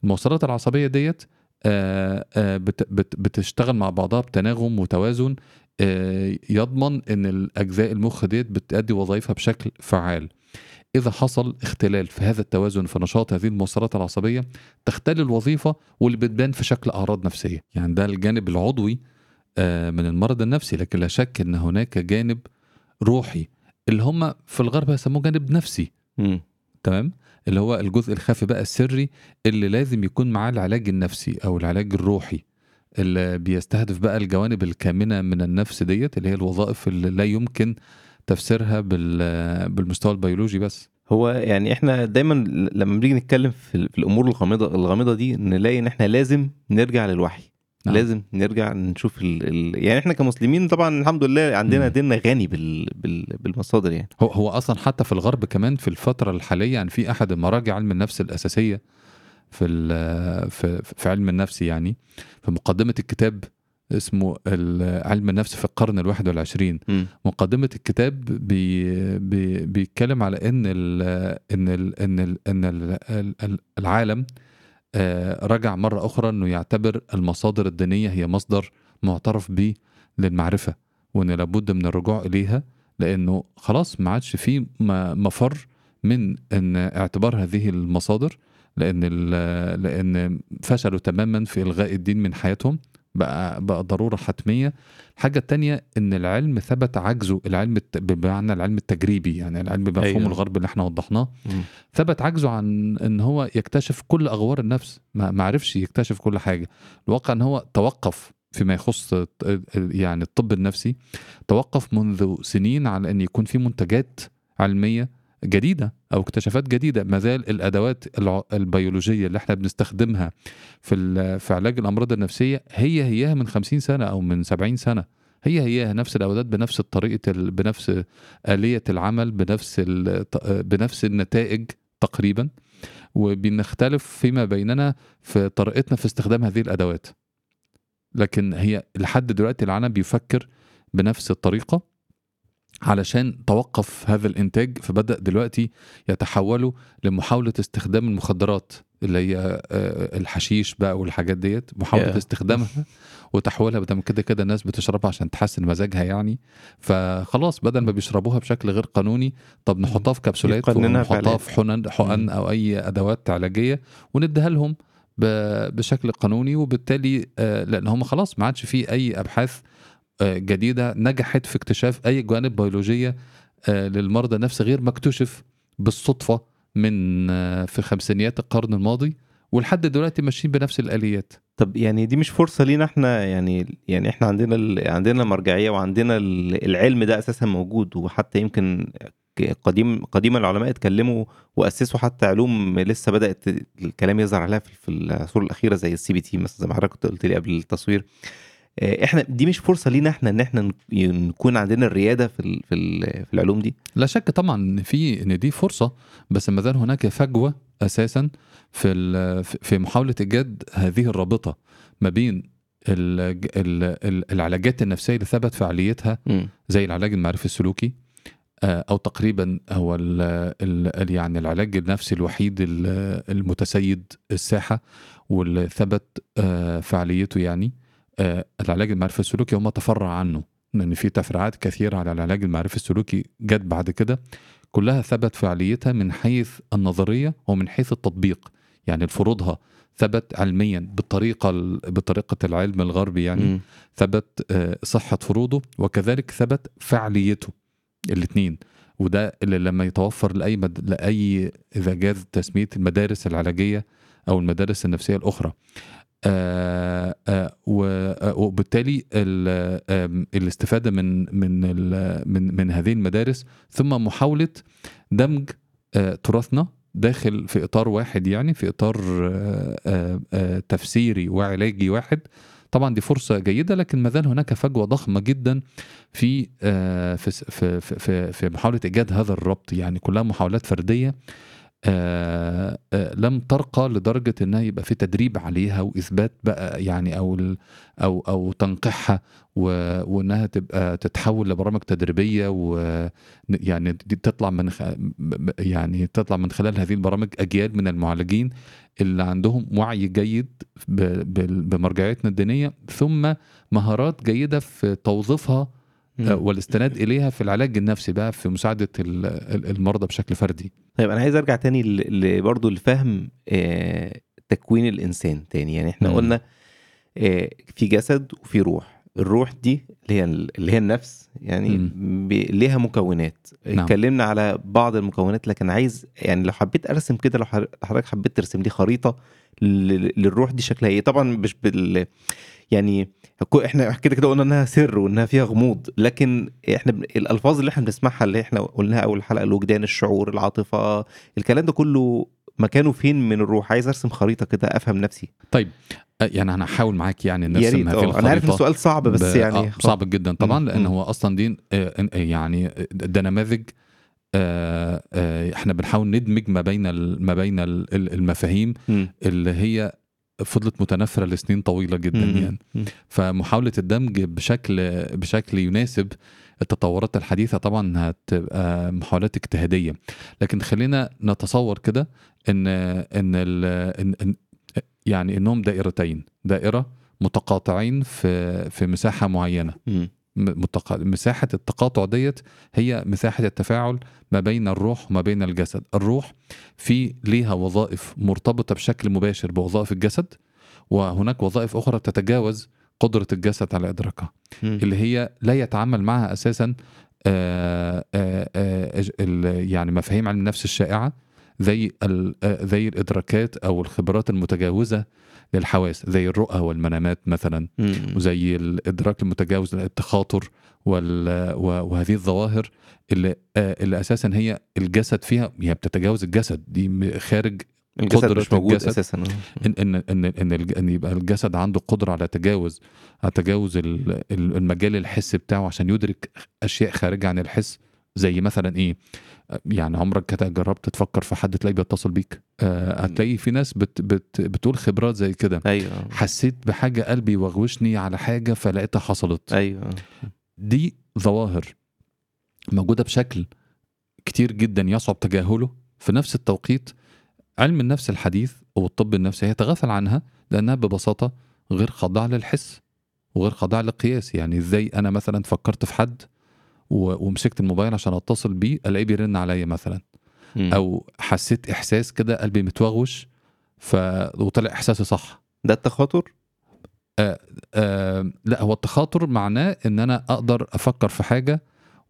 الموصلات العصبية ديت آه، آه، بت- بت- بتشتغل مع بعضها بتناغم وتوازن آه، يضمن إن الأجزاء المخ ديت بتأدي وظائفها بشكل فعال. إذا حصل اختلال في هذا التوازن في نشاط هذه الموصلات العصبية تختل الوظيفة واللي بتبان في شكل أعراض نفسية. يعني ده الجانب العضوي آه، من المرض النفسي لكن لا شك إن هناك جانب روحي اللي هم في الغرب هيسموه جانب نفسي. مم. تمام؟ اللي هو الجزء الخفي بقى السري اللي لازم يكون معاه العلاج النفسي أو العلاج الروحي. اللي بيستهدف بقى الجوانب الكامنة من النفس ديت اللي هي الوظائف اللي لا يمكن تفسيرها بال- بالمستوى البيولوجي بس. هو يعني إحنا دايما لما بنيجي نتكلم في, في الأمور الغامضه الغامضة دي نلاقي إن إحنا لازم نرجع للوحي. نعم. لازم نرجع نشوف ال... ال... يعني إحنا كمسلمين طبعا الحمد لله عندنا. ديننا غني بال... بال... بالمصادر يعني هو هو أصلا حتى في الغرب كمان في الفترة الحالية يعني في أحد مراجع علم النفس الأساسية في في في علم النفس يعني في مقدمة الكتاب اسمه علم النفس في القرن الواحد والعشرين مم. مقدمة الكتاب بي بي بيتكلم على إن ال إن ال إن ال إن ال ال العالم آه، رجع مرة أخرى أنه يعتبر المصادر الدينية هي مصدر معترف به للمعرفة وأن لابد من الرجوع إليها لأنه خلاص ما عادش في مفر من أن اعتبار هذه المصادر لأن لأن فشلوا تماما في إلغاء الدين من حياتهم. بقى بقى ضرورة حتمية. الحاجة التانية إن العلم ثبت عجزه العلم بمعنى العلم التجريبي يعني العلم بمفهوم أيوة. الغرب اللي إحنا وضحناه. ثبت عجزه عن إن هو يكتشف كل أغوار النفس. ما عرفش يكتشف كل حاجة. الواقع إن هو توقف فيما يخص يعني الطب النفسي. توقف منذ سنين على إن يكون في منتجات علمية جديدة أو اكتشافات جديدة. ما زال الأدوات البيولوجية اللي إحنا بنستخدمها في في علاج الأمراض النفسية هي هيها من 50 سنة أو من 70 سنة. هي هي نفس الادوات بنفس طريقة ال- بنفس آلية العمل بنفس بنفس النتائج تقريبا. وبنختلف فيما بيننا في طريقتنا في استخدام هذه الأدوات. لكن هي لحد دلوقتي العالم بيفكر بنفس الطريقة. علشان توقف هذا الإنتاج فبدأ دلوقتي يتحولوا لمحاولة استخدام المخدرات اللي هي آه، الحشيش بقى والحاجات ديت محاولة Yeah. استخدامها وتحويلها بدل كده كده الناس بتشربها عشان تحسن مزاجها يعني فخلاص بدل ما بيشربوها بشكل غير قانوني طب نحطها في كبسولات ونحطها. في حقن حقن أو أي أدوات علاجية ونديها لهم بشكل قانوني وبالتالي آه، لأن هم خلاص ما عادش في أي أبحاث جديدة نجحت في اكتشاف أي جوانب بيولوجية آه، للمرضى النفسي غير ما اكتشف بالصدفة من آه، في خمسينيات القرن الماضي ولحد دلوقتي ماشيين بنفس الآليات طب يعني دي مش فرصة لينا إحنا يعني يعني إحنا عندنا. عندنا مرجعيه وعندنا ال- العلم ده أساسا موجود وحتى يمكن قديم قديما العلماء اتكلموا وأسسوا حتى علوم لسه بدأت الكلام يظهر عليها في العصور الأخيرة زي ال CBT مثلا زي ما حضرتك قلت لي قبل التصوير إحنا دي مش فرصة لينا إحنا إن إحنا نكون عندنا الريادة في في في العلوم دي لا شك طبعا إن في إن دي فرصة بس ما زال هناك فجوة أساسا في في محاولة إيجاد هذه الرابطة ما بين ال- ال- ال- العلاجات النفسية اللي ثبت فعاليتها. زي العلاج المعرفي السلوكي آه، أو تقريبا هو ال ال يعني العلاج النفسي الوحيد ال- المتسيد الساحة واللي ثبت آه، فعاليته يعني آه، العلاج المعرفي السلوكي وما تفرع عنه لأن في تفريعات كثيرة على العلاج المعرفي السلوكي جت بعد كده كلها ثبت فعاليتها من حيث النظرية ومن حيث التطبيق. يعني فروضها ثبت علميا بالطريقة ال- بطريقة العلم الغربي يعني مم. ثبت آه، صحة فروضه وكذلك ثبت فعاليته الاثنين وده اللي لما يتوفر لأي مد... لأي إذا جاز تسمية المدارس العلاجية أو المدارس النفسية الأخرى. آه آه و- آه، وبالتالي ال- آم، الاستفادة من من ال- من من هذه المدارس ثم محاولة دمج آه تراثنا داخل في إطار واحد يعني في آه آه آه تفسيري وعلاجي واحد. طبعا دي فرصة جيدة لكن ما زال هناك فجوة ضخمة جدا آه، في في- في في محاولة إيجاد هذا الربط يعني كلها محاولات فردية. آه، آه، لم ترقى لدرجة إنها يبقى في تدريب عليها وإثبات بقى يعني ال- أو أو تنقيحها و- وإنها تبقى تتحول لبرامج تدريبية ويعني تطلع من خ- يعني تطلع من خلال هذه البرامج أجيال من المعالجين اللي عندهم وعي جيد ب- بال- بمرجعيتنا الدينية ثم مهارات جيدة في توظيفها والاستناد إليها في العلاج النفسي بقى في مساعدة ال- ال- المرضى بشكل فردي طيب أنا عايز أرجع تاني برضه لفهم آه، تكوين الإنسان تاني يعني إحنا. قلنا آه، في جسد وفي روح الروح دي اللي هي اللي هي النفس يعني. ب- ليها مكونات نعم. اتكلمنا على بعض المكونات لكن عايز يعني لو حبيت أرسم كده لو حضرتك حبيت ترسم لي خريطة لل- للروح دي شكلها إيه طبعا مش بال يعني إحنا كده كده قلنا إنها سر وإنها فيها غموض لكن إحنا الألفاظ اللي إحنا بنسمعها اللي إحنا قلناها أول حلقة الوجدان الشعور العاطفة الكلام ده كله مكانه فين من الروح عايز أرسم خريطة كده أفهم نفسي طيب آه، يعني أنا هحاول معاك يعني نرسم هذه الخريطه أنا عارف إن السؤال صعب بس ب- يعني آه صعب جدا طبعا مم. لأن. هو أصلا دي آه، آه، يعني ده نماذج آه، آه، إحنا بنحاول ندمج ما بين ما بين ال- ال- المفاهيم. اللي هي فضلت متنافره لسنين طويلة جدا مم. يعني. فمحاولة الدمج بشكل بشكل يناسب التطورات الحديثة طبعا هتبقى محاولات اجتهادية لكن خلينا نتصور كده ان إن, ال إن, إن يعني إنهم دائرتين دائرة متقاطعين في في مساحة معينة. م- متق... مساحة التقاطع ديت هي مساحة التفاعل ما بين الروح وما بين الجسد الروح في ليها وظائف مرتبطة بشكل مباشر بوظائف الجسد وهناك وظائف أخرى تتجاوز قدرة الجسد على إدراكها مم. اللي هي لا يتعامل معها أساسا آه، آه، آه، يعني مفاهيم علم النفس الشائعة زي زي الإدراكات أو الخبرات المتجاوزة للحواس زي الرؤى والمنامات مثلا. وزي الإدراك المتجاوز التخاطر وهذه الظواهر اللي آه، اللي أساسا هي الجسد فيها هي بتتجاوز الجسد دي خارج الجسد مش موجود الجسد. أساسا ان ان ان إن, الج- إن يبقى الجسد عنده قدرة على تجاوز على تجاوز ال- ال- المجال الحسي بتاعه عشان يدرك أشياء خارجة عن الحس زي مثلا إيه يعني عمرك جربت تفكر في حد تلاقيه بيتصل بيك؟ آه هتلاقي في ناس بت بت بتقول خبرات زي كده. أيوه. حسيت بحاجة قلبي وغوشني على حاجة فلقيتها حصلت. أيوه. دي ظواهر موجودة بشكل كتير جدا يصعب تجاهله. في نفس التوقيت علم النفس الحديث أو الطب النفسي هيتغافل عنها لأنها ببساطة غير خاضعة للحس وغير خاضعة للقياس. يعني إزاي أنا مثلا فكرت في حد ومسكت الموبايل عشان اتصل بيه الاقيه بيرن عليا مثلا مم. أو حسيت احساس كده قلبي متوغوش ف وطلع احساسي صح ده التخاطر آه لا هو التخاطر معناه ان أنا أقدر أفكر في حاجة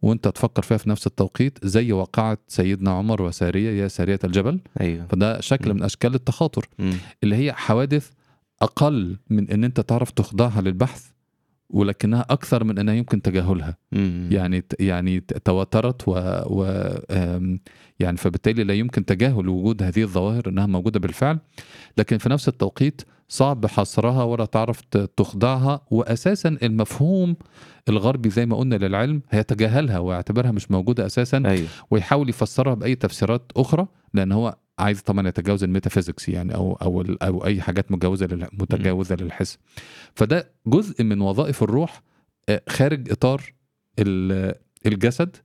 وانت تفكر فيها في نفس التوقيت زي واقعه سيدنا عمر وسارية يا سارية الجبل أيوه فده شكل م. من أشكال التخاطر مم. اللي هي حوادث أقل من إن أنت تعرف تخضعها للبحث ولكنها أكثر من انها يمكن تجاهلها مم. يعني يعني تواترت و, و يعني فبالتالي لا يمكن تجاهل وجود هذه الظواهر إنها موجودة بالفعل لكن في نفس التوقيت صعب حصرها ولا تعرف تخضعها واساسا المفهوم الغربي زي ما قلنا للعلم هيتجاهلها ويعتبرها مش موجودة أساسا أيوه. ويحاول يفسرها بأي تفسيرات أخرى لأن هو عايز طبعا يتجاوز الميتافيزيكس يعني أو أو أو أي حاجات متجاوزه متجاوزة للحس. فده جزء من وظائف الروح آه، خارج إطار ال- الجسد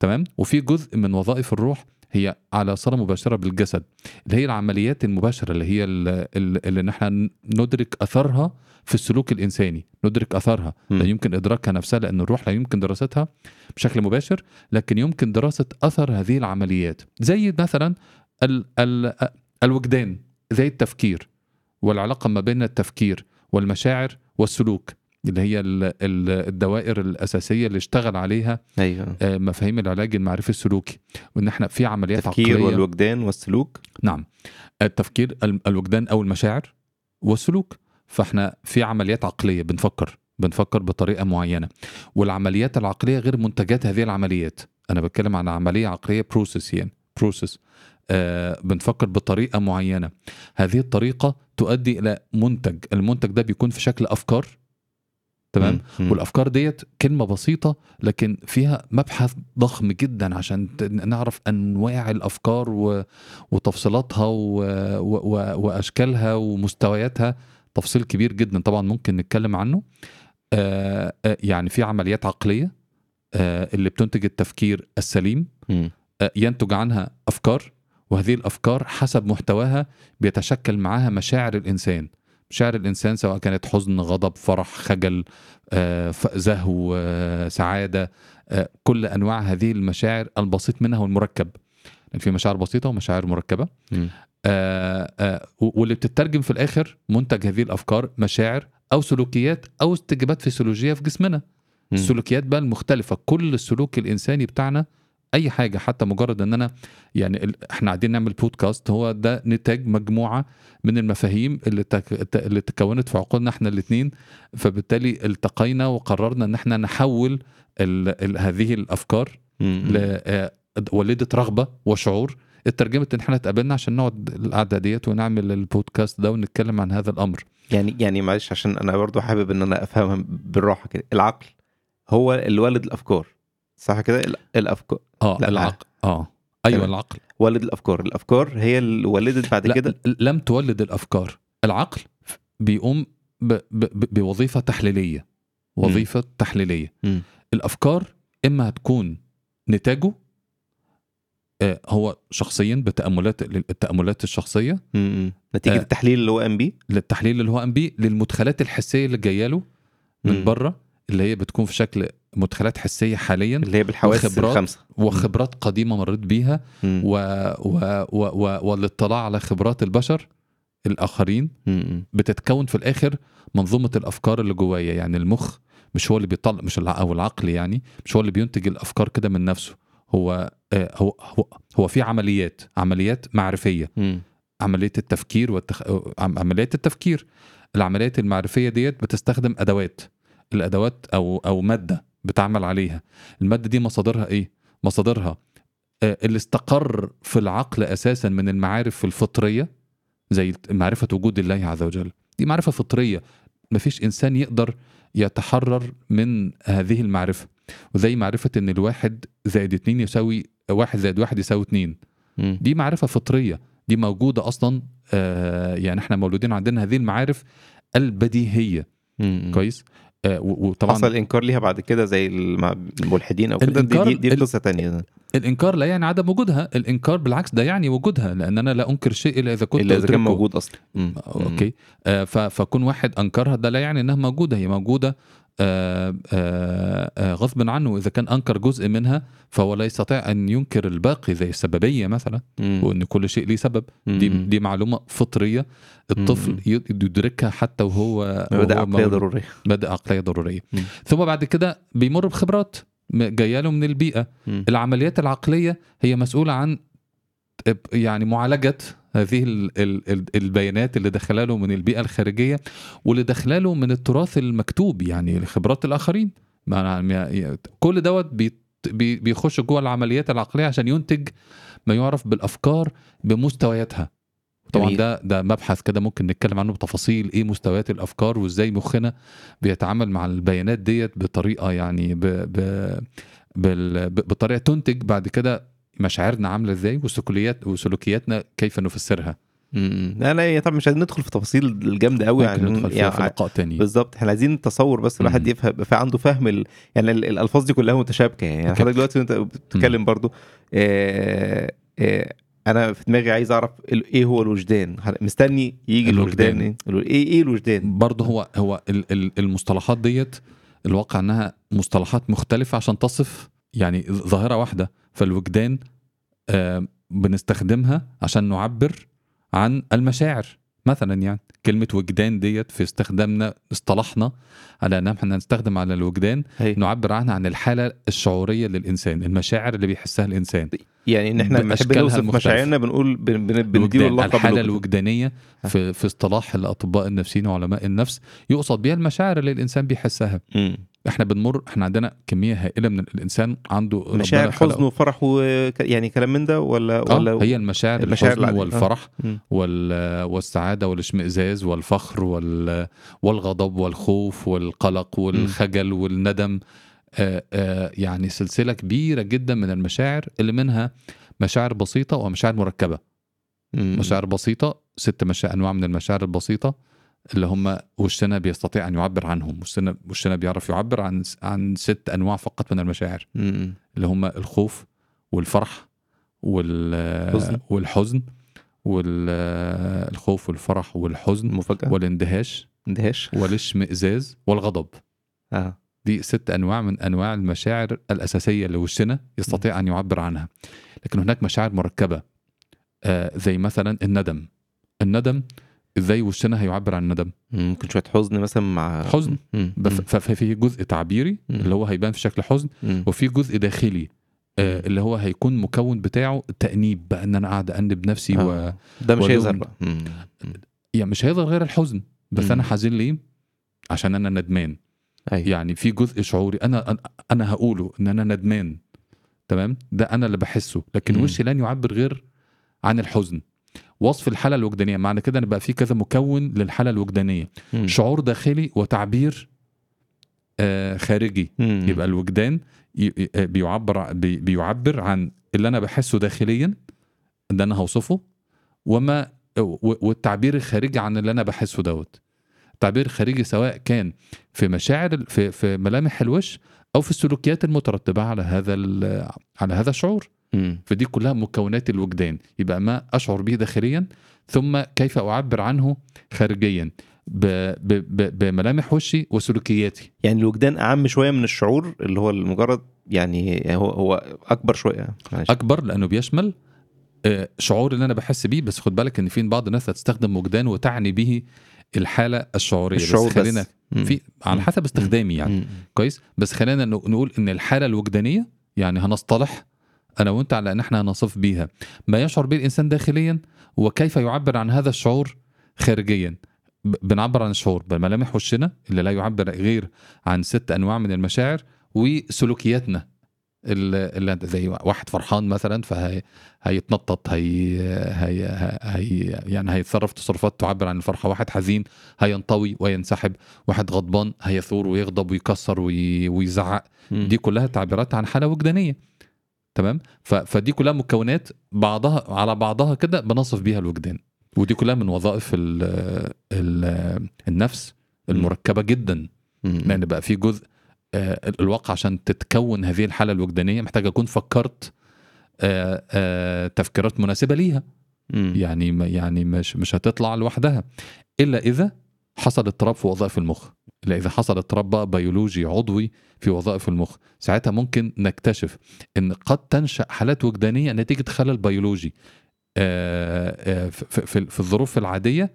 تمام؟ وفي جزء من وظائف الروح هي على صلة مباشرة بالجسد. اللي هي العمليات المباشرة اللي هي ال- ال- اللي نحن ندرك أثرها في السلوك الإنساني ندرك أثرها. مم. لا يمكن إدراكها نفسها لأن الروح لا يمكن دراستها بشكل مباشر لكن يمكن دراسة أثر هذه العمليات. زي مثلا ال ال الوجدان زي التفكير والعلاقة ما بين التفكير والمشاعر والسلوك. اللي هي ال- ال- الدوائر الأساسية اللي اشتغل عليها أيوه. آه، مفاهيم العلاج المعرفي السلوكي وإن إحنا في عمليات التفكير عقلية. والوجدان والسلوك؟ نعم. التفكير ال- الوجدان أو المشاعر والسلوك. فإحنا في عمليات عقلية بنفكر بنفكر بطريقة معينة. والعمليات العقلية غير منتجات هذه العمليات. أنا بتكلم عن عملية عقلية process يعني process آه بنفكر بطريقة معينة. هذه الطريقة تؤدي إلى منتج. المنتج ده بيكون في شكل أفكار تمام. والأفكار ديت كلمة بسيطة لكن فيها مبحث ضخم جدا عشان نعرف أنواع الأفكار و... وتفصيلاتها و... و... وأشكالها ومستوياتها. تفصيل كبير جدا طبعا ممكن نتكلم عنه. آه آه، يعني في عمليات عقلية آه اللي بتنتج التفكير السليم. آه، ينتج عنها أفكار وهذه الأفكار حسب محتواها بيتشكل معاها مشاعر الإنسان. مشاعر الإنسان سواء كانت حزن غضب فرح خجل آه، زهو آه، سعادة آه، كل أنواع هذه المشاعر البسيط منها والمركب. يعني في مشاعر بسيطة ومشاعر و- واللي بتترجم في الآخر منتج هذه الأفكار مشاعر أو سلوكيات أو استجابات فسيولوجيه في جسمنا. السلوكيات بقى المختلفه كل السلوك الإنساني بتاعنا أي حاجة حتى مجرد إن أنا يعني إحنا قاعدين نعمل بودكاست هو ده نتاج مجموعة من المفاهيم اللي تك... اللي تكونت في عقولنا إحنا الاثنين فبالتالي التقينا وقررنا إن إحنا نحول ال... ال... هذه الأفكار. ل... آه، ولدت رغبة وشعور. اترجمت إن إحنا اتقابلنا عشان نقعد القعدة ديت ونعمل البودكاست ده ونتكلم عن هذا الأمر. يعني يعني معلش عشان أنا برضو حابب إن أنا افهمها بالراحة كده. العقل هو اللي والد الأفكار. صح كده ال- الأفكار آه لا. العقل آه أيوه. العقل ولد الأفكار الأفكار هي اللي ولدت بعد كده لم تولد الأفكار العقل بيقوم ب... ب... ب- بوظيفة تحليلية وظيفة تحليلية مم. الأفكار إما هتكون نتاجه آه، هو شخصيا بتاملات التاملات الشخصية مم. نتيجة آه. التحليل اللي هو قام بيه للتحليل اللي هو قام بيه للمدخلات الحسية اللي جاية له من. بره اللي هي بتكون في شكل مدخلات حسية حاليا اللي هي بالحواس وخبرات. الخمسة وخبرات قديمة مريت بيها مم. و... و... و... و... والاطلاع على خبرات البشر الآخرين مم. بتتكون في الآخر منظومة الأفكار اللي جوايا يعني المخ مش هو اللي بيطلع مش الع... أو العقل يعني مش هو اللي بينتج الأفكار كده من نفسه هو آه، هو هو, هو في عمليات عمليات معرفية مم. عملية التفكير والتخ... عم- عمليات التفكير العمليات المعرفية ديت بتستخدم أدوات الأدوات أو أو مادة بتعمل عليها. المادة دي مصادرها إيه؟ مصادرها آه، اللي استقر في العقل أساسا من المعارف الفطرية زي معرفة وجود الله عز وجل. دي معرفة فطرية. مفيش إنسان يقدر يتحرر من هذه المعرفة. وزي معرفة إن الواحد زائد اتنين يساوي واحد زائد واحد يساوي اتنين. دي معرفة فطرية. دي موجودة أصلا آه يعني إحنا مولودين عندنا هذه المعارف البديهية. مم. كويس؟ وطبعا حصل إنكار ليها بعد كده زي الملحدين أو كده؟ دي, دي, قصة تانية. الإنكار لا يعني عدم وجودها الإنكار بالعكس ده يعني وجودها لأن أنا لا أنكر شيء إلا إذا كنت إلا إذا كان. موجود أصلا. آه، أوكي. آه فكون واحد أنكرها ده لا يعني إنها موجودة هي موجودة آه آه آه غصب عنه إذا كان أنكر جزء منها فهو لا يستطيع أن ينكر الباقي زي السببية مثلا مم. وإن كل شيء ليه سبب دي مم. دي معلومة فطرية الطفل مم. يدركها حتى وهو وهو عقلية. ضرورية مبادئ عقلية ضرورية مم. ثم بعد كده بيمر بخبرات جاية له من البيئة مم. العمليات العقلية هي مسؤولة عن يعني معالجة هذه ال- ال- ال- البيانات اللي دخلها له من البيئة الخارجية واللي دخلها له من التراث المكتوب يعني خبرات الآخرين أنا- كل دوت بي- بي- بيخش جوه العمليات العقلية عشان ينتج ما يعرف بالأفكار بمستوياتها طبعا. ده ده مبحث كده ممكن نتكلم عنه بتفاصيل إيه مستويات الأفكار وإزاي مخنا بيتعامل مع البيانات ديت بطريقة يعني ب ب بال- ب- بطريقة تنتج بعد كده مشاعرنا عاملة إزاي وسلوكيات وسلوكياتنا كيف نفسرها. لا لا طبعا مش عايزين ندخل في تفاصيل الجامدة قوي ممكن ندخل فيها في يعني لقاء تاني بالظبط إحنا عايزين تصور بس الواحد. يفهم يبقى عنده فهم ال... يعني ال- الألفاظ دي كلها متشابكة يعني أوكي. حضرتك دلوقتي وأنت بتتكلم برضو آه آه أنا في دماغي عايز أعرف إيه هو الوجدان مستني يجي الوجدان. الوجدان إيه إيه إيه الوجدان برضه هو هو ال- ال- المصطلحات ديت الواقع إنها مصطلحات مختلفة عشان تصف يعني ظاهرة واحدة فالوجدان آه، بنستخدمها عشان نعبر عن المشاعر مثلا يعني كلمة وجدان ديت في استخدامنا اصطلحنا على ان إحنا نستخدم على الوجدان هي. نعبر عنها عن الحالة الشعورية للإنسان المشاعر اللي بيحسها الإنسان يعني إن إحنا لما نحب بأشكالها نوصف المختلفة. مشاعرنا بنقول بن- بن- بنديله اللقب الحالة الوجدان. الوجدانية في في اصطلاح الأطباء النفسيين وعلماء النفس يقصد بيها المشاعر اللي الإنسان بيحسها مم. إحنا بنمر إحنا عندنا كمية هائلة من الإنسان عنده مشاعر حزن وفرح و... يعني كلام من ده ولا ولا آه هي المشاعر المشاعر الحزن العادية. والفرح مم. وال- والسعادة والاشمئزاز والفخر وال- والغضب والخوف والقلق والخجل والندم آه، آه، يعني سلسلة كبيرة جدا من المشاعر اللي منها مشاعر بسيطة ومشاعر مركبة مم. مشاعر بسيطة ست مشاعر أنواع من المشاعر البسيطة اللي هم وشنا بيستطيع أن يعبر عنهم؟ وشنا وشنا بيعرف يعبر عن عن ست أنواع فقط من المشاعر؟ مم. اللي هم الخوف والفرح وال حزن. والحزن والخوف والفرح والحزن مفاجأة والاندهاش اندهاش. والاشمئزاز والغضب. آه. دي ست أنواع من أنواع المشاعر الأساسية اللي وشنا يستطيع أن يعبر عنها. لكن هناك مشاعر مركبة. آه زي مثلا الندم. الندم إزاي وشنا هيعبر عن الندم مم. ممكن شوية حزن مثلا مع حزن. ففي جزء تعبيري مم. اللي هو هيبان في شكل حزن مم. وفي جزء داخلي آه اللي هو هيكون مكون بتاعه تأنيب بقى إن أنا قاعد أنب نفسي و... آه. ده مش. هيظهر بقى مم. يعني مش هيظهر غير الحزن بس مم. أنا حزين ليه عشان أنا ندمان أيوه يعني في جزء شعوري أنا أنا هقوله إن أنا ندمان تمام ده أنا اللي بحسه لكن مم. وشي لن يعبر غير عن الحزن وصف الحالة الوجدانية. معنى كده إن بقى في كذا مكون للحالة الوجدانية. مم. شعور داخلي وتعبير آه خارجي. مم. يبقى الوجدان ي- بيعبر بيعبر عن اللي أنا بحسه داخليا ده أنا هوصفه وما والتعبير الخارجي عن اللي أنا بحسه دوت. التعبير الخارجي سواء كان في مشاعر في في ملامح الوش أو في السلوكيات المترتبة على هذا على هذا الشعور. مم. فدي كلها مكونات الوجدان يبقى ما أشعر به داخليا ثم كيف أعبر عنه خارجيا ب ب ب بملامح وشي وسلوكياتي يعني الوجدان أعم شوية من الشعور اللي هو المجرد يعني هو هو أكبر شوية معلش. أكبر لأنه بيشمل آه، شعور اللي أنا بحس بيه بس خد بالك إن في بعض الناس هتستخدم وجدان وتعني به الحالة الشعورية الشعور بس خلينا بس. في على. حسب استخدامي يعني مم. كويس بس خلينا نق- نقول إن الحالة الوجدانية يعني هنصطلح أنا وأنت على أن إحنا هنصف بيها. ما يشعر به الإنسان داخليا؟ وكيف يعبر عن هذا الشعور خارجيا؟ بنعبر عن الشعور بملامح وشنا اللي لا يعبر غير عن ست أنواع من المشاعر وسلوكياتنا. اللي زي واحد فرحان مثلا فهيتنطط هي هي هي يعني هيتصرف تصرفات تعبر عن الفرحة. واحد حزين هينطوي وينسحب. واحد غضبان هيثور ويغضب ويكسر وي- ويزعق. دي كلها تعبيرات عن حالة وجدانية. تمام؟ فدي كلها مكونات بعضها على بعضها كده بنصف بيها الوجدان ودي كلها من وظائف ال ال النفس المركبة جدا. لأن بقى في جزء آه، الواقع عشان تتكون هذه الحالة الوجدانية محتاج أكون فكرت آه، آه، تفكيرات مناسبة ليها. يعني يعني مش مش هتطلع لوحدها. إلا إذا حصل اضطراب في وظائف المخ. الا اذا حصل اضطراب بيولوجي عضوي في وظائف المخ ساعتها ممكن نكتشف إن قد تنشأ حالات وجدانية نتيجة خلل بيولوجي. آه، آه، في- الظروف العادية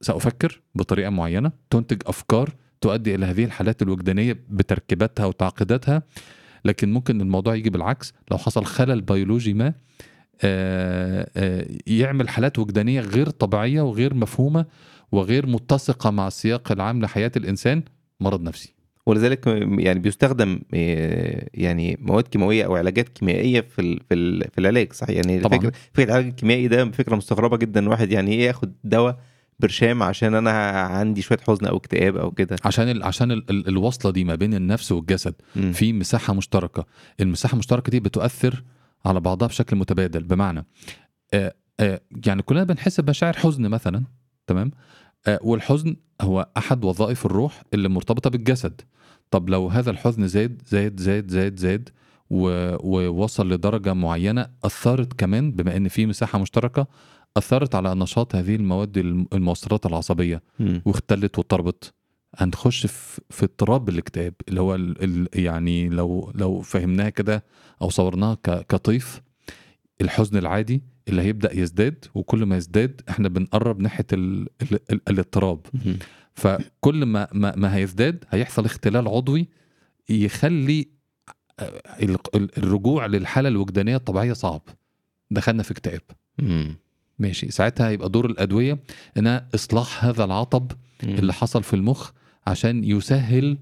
سأفكر بطريقة معينة تنتج أفكار تؤدي إلى هذه الحالات الوجدانية بتركيباتها وتعقيداتها لكن ممكن الموضوع يجي بالعكس. لو حصل خلل بيولوجي ما آه، يعمل حالات وجدانية غير طبيعية وغير مفهومة وغير متسقة مع السياق العام لحياة الإنسان مرض نفسي. ولذلك يعني بيستخدم آه، يعني مواد كيماوية أو علاجات كيميائية في في في العلاج صح يعني طبعاً. فكرة العلاج الكيميائي ده فكرة مستغربة جدا. واحد يعني إيه ياخد دواء برشام عشان أنا عندي شوية حزن أو اكتئاب أو كده؟ عشان ال عشان ال ال الوصلة دي ما بين النفس والجسد. مم. في مساحة مشتركة. المساحة المشتركة دي بتؤثر على بعضها بشكل متبادل. بمعنى آه آه يعني كلنا بنحس بمشاعر حزن مثلا. تمام؟ آه والحزن هو أحد وظائف الروح اللي مرتبطة بالجسد. طب لو هذا الحزن زاد زاد زاد زاد زاد ووصل لدرجة معينة أثرت كمان بما إن في مساحة مشتركة أثرت على نشاط هذه المواد الم- المؤثرات العصبية. واختلت واضطربت هنخش في في اضطراب الاكتئاب اللي هو ال ال يعني لو لو فهمناها كده أو صورناها ك- كطيف الحزن العادي اللي هيبدأ يزداد وكل ما يزداد إحنا بنقرب ناحية ال ال ال الاضطراب مم. فكل ما ما, ما هيزداد هيحصل اختلال عضوي يخلي ال- ال- الرجوع للحالة الوجدانية الطبيعية صعب دخلنا في اكتئاب. ماشي ساعتها هيبقى دور الأدوية انها إصلاح هذا العطب. اللي حصل في المخ عشان يسهل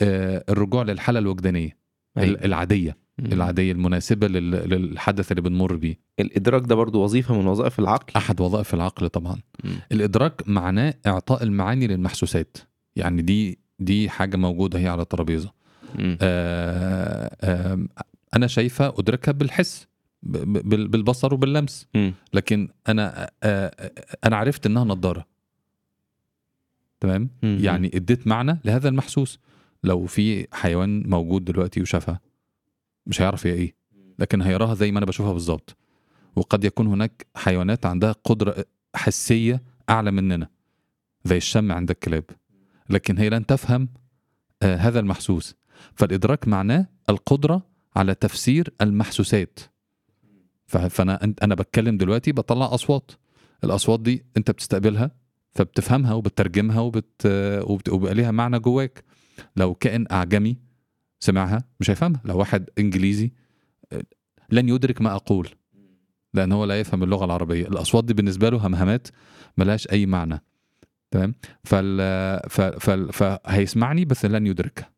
آه، الرجوع للحالة الوجدانية أيوة. ال- العادية. العادية المناسبة لل- للحدث اللي بنمر بيه. الإدراك ده برضو وظيفة من وظائف العقل؟ أحد وظائف العقل طبعا. مم. الإدراك معناه إعطاء المعاني للمحسوسات. يعني دي دي حاجة موجودة هي على الترابيزة. آه، آه، أنا شايفها أدركها بالحس بالبصر وباللمس. مم. لكن أنا آه، آه، أنا عرفت إنها نضارة. تمام؟ مم. يعني اديت معنى لهذا المحسوس. لو في حيوان موجود دلوقتي وشافها مش هيعرف هي إيه. لكن هيراها زي ما أنا بشوفها بالظبط. وقد يكون هناك حيوانات عندها قدرة حسية أعلى مننا. زي الشم عند الكلاب. لكن هي لن تفهم آه هذا المحسوس. فالإدراك معناه القدرة على تفسير المحسوسات. ف- فأنا أنت- أنا بتكلم دلوقتي بطلع أصوات. الأصوات دي أنت بتستقبلها فبتفهمها وبتترجمها وبت... وبت... وبيبقى ليها معنى جواك. لو كائن أعجمي سمعها؟ مش هيفهمها. لو واحد إنجليزي آه، لن يدرك ما أقول. لأن هو لا يفهم اللغة العربية. الأصوات دي بالنسبة له همهمات ملهاش أي معنى. تمام؟ فال... فال... فهيسمعني بس لن يدركها.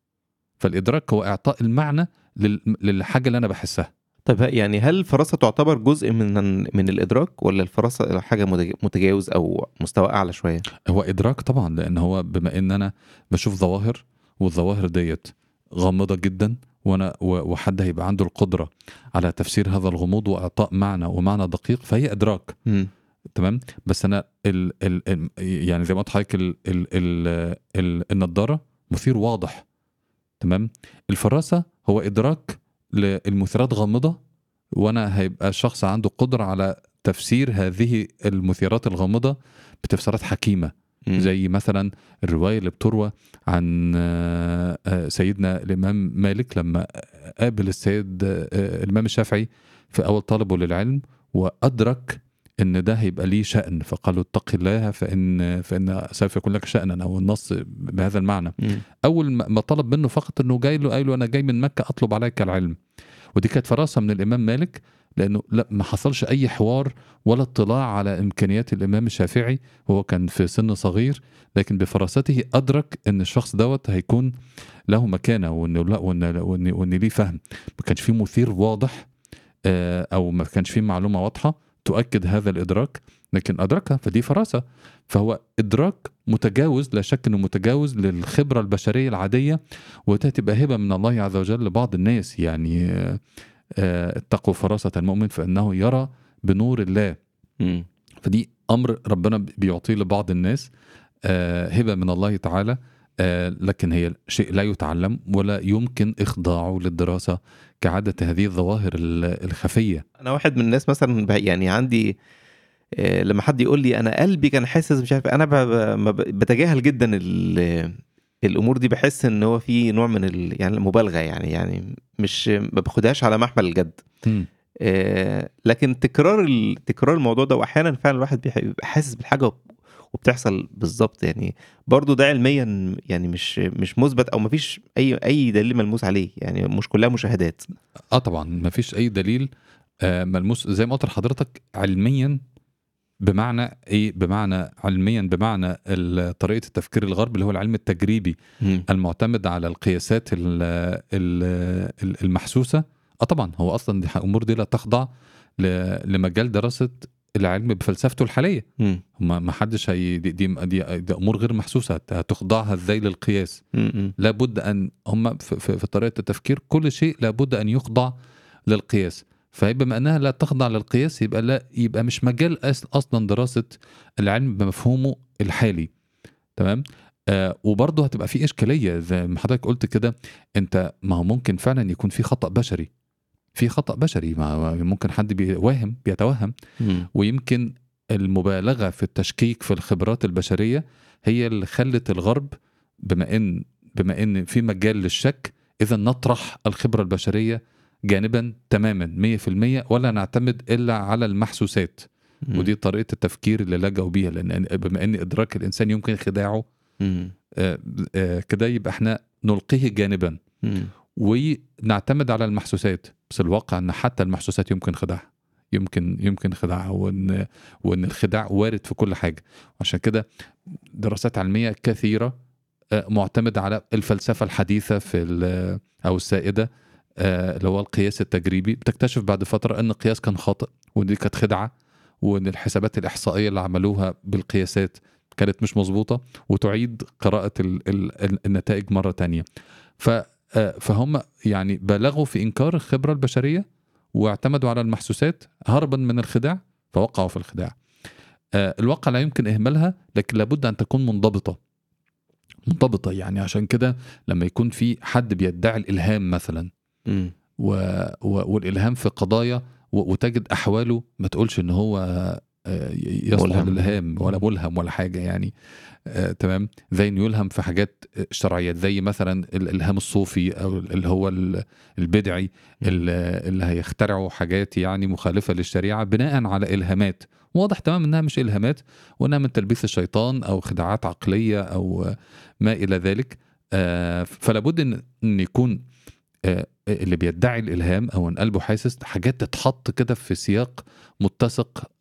فالإدراك هو إعطاء المعنى لل... للحاجة اللي أنا بحسها. طيب يعني هل الفراسة تعتبر جزء من من الإدراك ولا الفراسة حاجة متج- متجاوز أو مستوى أعلى شوية؟ هو إدراك طبعا لأن هو بما إن أنا بشوف ظواهر والظواهر ديت غامضة جدا وأنا وحد هيبقى عنده القدرة على تفسير هذا الغموض وإعطاء معنى ومعنى دقيق فهي إدراك مم. تمام بس أنا ال ال ال يعني زي ما قلت ال النضاره مثير واضح تمام الفراسة هو إدراك للمثيرات غامضة وأنا هيبقى شخص عنده قدرة على تفسير هذه المثيرات الغامضة بتفسيرات حكيمة. زي مثلا الرواية اللي بتروى عن آه، آه، سيدنا الإمام مالك لما قابل السيد آه، الإمام الشافعي في أول طلبه للعلم وأدرك إن ده هيبقى ليه شأن فقالوا اتق الله فإن فإن سوف يكون لك شأنا أو النص بهذا المعنى. مم. أول ما طلب منه فقط إنه جاي له قال له أنا جاي من مكة أطلب عليك العلم. ودي كانت فراسة من الإمام مالك لأنه لا ما حصلش أي حوار ولا اطلاع على إمكانيات الإمام الشافعي وهو كان في سن صغير لكن بفراسته أدرك إن الشخص دوت هيكون له مكانة وإنه لا وإن وإن, وإن ليه فهم. ما كانش فيه مثير واضح آه، أو ما كانش فيه معلومة واضحة تؤكد هذا الإدراك لكن أدركها فدي فراسة. فهو إدراك متجاوز لا شك إنه متجاوز للخبرة البشرية العادية وده تبقى هبه من الله عز وجل لبعض الناس. يعني آه، اتقوا فراسة المؤمن فإنه يرى بنور الله. فدي أمر ربنا بيعطيه لبعض الناس. آه، هبة من الله تعالى. آه، لكن هي شيء لا يتعلم ولا يمكن إخضاعه للدراسة. كعادة هذه الظواهر ال- الخفية أنا واحد من الناس مثلا يعني عندي آه، لما حد يقول لي أنا قلبي كان حاسس مش عارف ب- بتجاهل جدا ال- الأمور دي بحس إن هو في نوع من ال يعني المبالغه يعني يعني مش ما باخدهاش على محمل الجد. آه، لكن تكرار ال- تكرار الموضوع ده واحيانا فعلا الواحد بيبقى حاسس بالحاجة وبتحصل بالظبط يعني برضو ده علميا يعني مش مش مثبت أو مفيش أي أي دليل ملموس عليه يعني مش كلها مشاهدات. آه طبعا ما فيش أي دليل آه، ملموس زي ما قلت لحضرتك علميا بمعنى إيه؟ بمعنى علميا بمعنى طريقة التفكير الغربي اللي هو العلم التجريبي مم. المعتمد على القياسات ال ال ال- المحسوسة. آه طبعا هو أصلا دي الأمور دي لا تخضع لمجال دراسة العلم بفلسفته الحالية. مم. ما ما حدش هي دي, دي, دي, دي أمور غير محسوسة هت- هتخضعها إزاي للقياس. لابد أن هم في, في, في طريقة التفكير كل شيء لابد أن يخضع للقياس. فبما أنها لا تخضع للقياس يبقى لا يبقى مش مجال أصلا دراسة العلم بمفهومه الحالي. تمام؟ آه وبرضه هتبقى في إشكالية زي ما حضرتك قلت كده انت ما هو ممكن فعلا يكون في خطأ بشري. في خطأ بشري ما ممكن حد بيوهم بيتوهم مم. ويمكن المبالغة في التشكيك في الخبرات البشرية هي اللي خلت الغرب بما ان بما إن في مجال للشك إذا نطرح الخبرة البشرية جانبا تماما 100% ولا نعتمد إلا على المحسوسات مم. ودي طريقة التفكير اللي لجأوا بيها لأن بما إن إدراك الإنسان يمكن خداعه. آه، آه، كده يبقى إحنا نلقيه جانبا مم. ونعتمد على المحسوسات بس الواقع إن حتى المحسوسات يمكن خداعها يمكن يمكن خداعها وإن وإن الخداع وارد في كل حاجة. عشان كده دراسات علمية كثيرة آه، معتمدة على الفلسفة الحديثة في أو السائدة آه، اللي هو القياس التجريبي. بتكتشف بعد فترة إن القياس كان خاطئ ودي كانت خدعة وإن الحسابات الإحصائية اللي عملوها بالقياسات كانت مش مظبوطة وتعيد قراءة ال ال النتائج مرة تانية. ف فهم يعني بالغوا في إنكار الخبرة البشرية واعتمدوا على المحسوسات هربا من الخداع فوقعوا في الخداع آه، الواقع لا يمكن إهمالها لكن لابد أن تكون منضبطة منضبطة يعني عشان كده لما يكون في حد بيدعي الإلهام مثلا. و... و... والإلهام في قضايا. وتجد أحواله ما تقولش إن هو آه، يصلح ملهم. للالهام ولا ملهم ولا حاجة يعني. آه، تمام. زي انه يلهم في حاجات شرعيات زي مثلا الإلهام الصوفي أو اللي هو ال- البدعي اللي هيخترعوا حاجات يعني مخالفة للشريعة بناء على إلهامات. واضح تمام إنها مش إلهامات وإنها من تلبيس الشيطان أو خداعات عقلية أو ما إلى ذلك. آه، فلا بد ان إن يكون آه، اللي بيدعي الإلهام أو إن قلبه حاسس حاجات تتحط كده في سياق متسق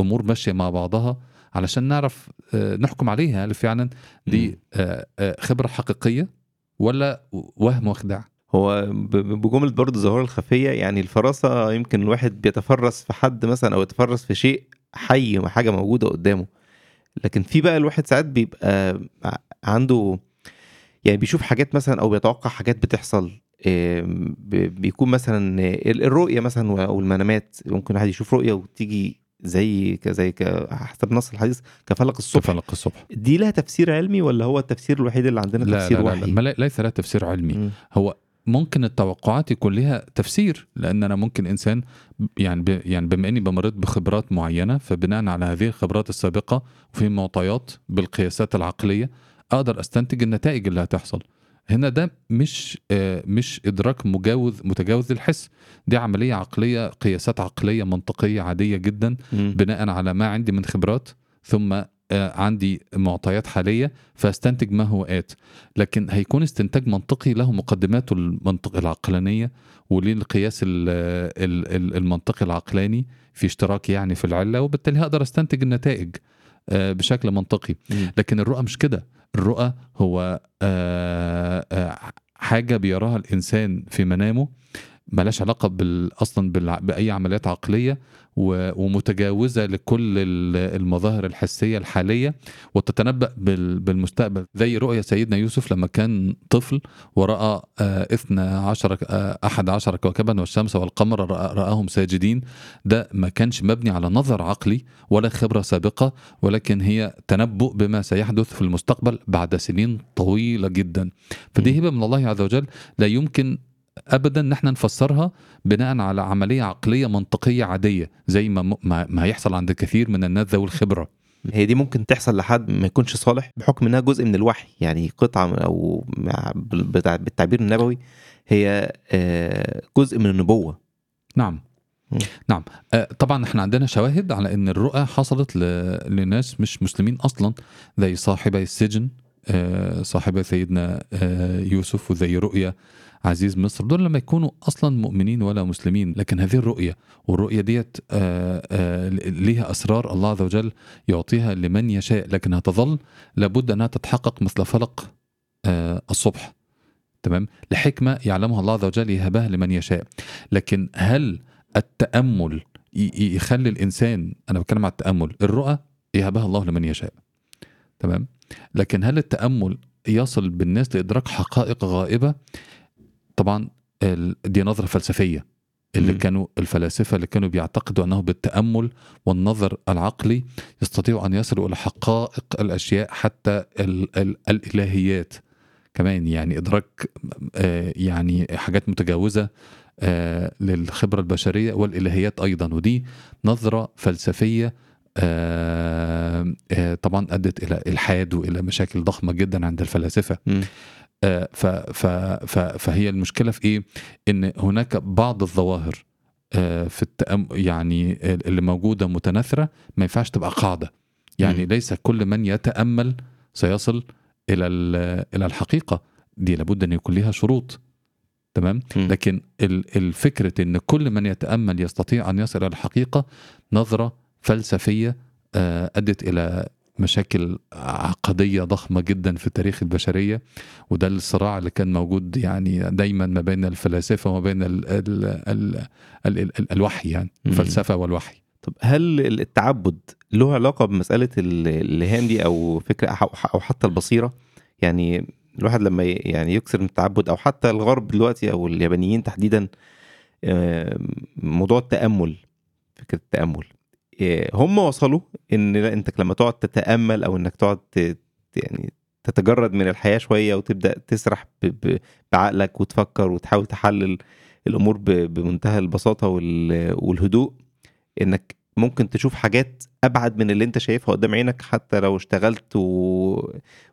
أمور ماشية مع بعضها علشان نعرف آه، نحكم عليها هل فعلا دي آه، آه، خبرة حقيقية ولا وهم وخداع هو بجملة برضه الظواهر الخفية يعني الفراسة يمكن الواحد بيتفرس في حد مثلا أو يتفرس في شيء حي حاجة موجودة قدامه. لكن في بقى الواحد ساعات بيبقى عنده يعني بيشوف حاجات مثلا أو بيتوقع حاجات بتحصل. بيكون مثلا ال- الرؤية مثلا أو المنامات ممكن واحد يشوف رؤية وتيجي زي زي حسب نص الحديث كفلق الصبح. كفلق الصبح. دي لها تفسير علمي ولا هو التفسير الوحيد اللي عندنا لا تفسير لا, لا, وحي لا ليس لها تفسير علمي. مم. هو ممكن التوقعات يكون لها تفسير لأن أنا ممكن إنسان يعني ب يعني بما إني بمرت بخبرات معينة فبناء على هذه الخبرات السابقة وفي معطيات بالقياسات العقلية أقدر أستنتج النتائج اللي هتحصل. هنا ده مش آه، مش إدراك مجاوز متجاوز الحس دي عملية عقلية قياسات عقلية منطقية عادية جدا مم. بناء على ما عندي من خبرات ثم آه، عندي معطيات حالية فاستنتج ما هو آت لكن هيكون استنتاج منطقي له مقدماته المنطق العقلانية وليه القياس ال- ال- ال- المنطقي العقلاني في اشتراك يعني في العلة وبالتالي هقدر أستنتج النتائج آه، بشكل منطقي. لكن الرؤى مش كده الرؤى هو آه، آه، حاجة بيراها الإنسان في منامه. ملاش علاقة بال أصلا بالع- بأي عمليات عقلية و- ومتجاوزة لكل ال- المظاهر الحسية الحالية وتتنبأ بال- بالمستقبل. زي رؤيا سيدنا يوسف لما كان طفل ورأى آه، إثنى عشر آه، أحد عشر كوكبا والشمس والقمر رآهم ساجدين. ده ما كانش مبني على نظر عقلي ولا خبرة سابقة ولكن هي تنبؤ بما سيحدث في المستقبل بعد سنين طويلة جدا. فدي هبة من الله عز وجل. لا يمكن ابدا إن إحنا نفسرها بناء على عملية عقلية منطقية عادية زي ما ما ما هيحصل عند كثير من الناس ذوي الخبرة. هي دي ممكن تحصل لحد ما يكونش صالح بحكم إنها جزء من الوحي. يعني قطعة أو بالتعبير النبوي هي آه، جزء من النبوة. نعم. نعم. آه، طبعا إحنا عندنا شواهد على إن الرؤى حصلت ل- لناس مش مسلمين أصلا زي صاحبي السجن آه، صاحبي سيدنا يوسف وزي رؤيا عزيز مصر دول لما يكونوا أصلا مؤمنين ولا مسلمين لكن هذه الرؤية والرؤية ديت آه، آه، ليها أسرار الله عز وجل يعطيها لمن يشاء لكنها تظل لابد أنها تتحقق مثل فلق آه، الصبح. تمام؟ لحكمة يعلمها الله عز وجل يهبها لمن يشاء. لكن هل التأمل يخلي الإنسان أنا بتكلم على التأمل الرؤى يهبها الله لمن يشاء. تمام؟ لكن هل التأمل يصل بالناس لإدراك حقائق غائبة؟ طبعا دي نظرة فلسفية اللي مم. كانوا الفلاسفة اللي كانوا بيعتقدوا أنه بالتأمل والنظر العقلي يستطيعوا أن يصلوا إلى حقائق الأشياء حتى ال ال الإلهيات كمان يعني إدراك آه، يعني حاجات متجاوزة آه، للخبرة البشرية والإلهيات أيضا ودي نظرة فلسفية آه، طبعا أدت إلى إلحاد وإلى مشاكل ضخمة جدا عند الفلاسفة مم. ف ف ف فهي المشكلة في إيه؟ إن هناك بعض الظواهر آه، في التأم يعني اللي موجودة متناثرة ما ينفعش تبقى قاعدة يعني مم. ليس كل من يتأمل سيصل إلى ال- إلى الحقيقة دي لابد أن يكون لها شروط تمام مم. لكن ال- الفكرة إن كل من يتأمل يستطيع أن يصل إلى الحقيقة نظرة فلسفية آه، أدت إلى مشاكل عقدية ضخمة جدا في تاريخ البشرية وده الصراع اللي كان موجود يعني دايما ما بين الفلاسفة وما بين ال ال ال ال ال الوحي يعني. الفلسفة والوحي. طب هل التعبد له علاقة بمسألة ال- الإلهام دي أو فكرة أو حتى البصيرة؟ يعني الواحد لما يعني يكسر من التعبد أو حتى الغرب دلوقتي أو اليابانيين تحديدا آه، موضوع التأمل فكرة التأمل. هم وصلوا إن لا انت لما تقعد تتأمل أو إنك تقعد يعني تتجرد من الحياة شوية وتبدأ تسرح بعقلك وتفكر وتحاول تحلل الأمور بمنتهى البساطة وال- والهدوء إنك ممكن تشوف حاجات أبعد من اللي أنت شايفها قدام عينك حتى لو اشتغلت و...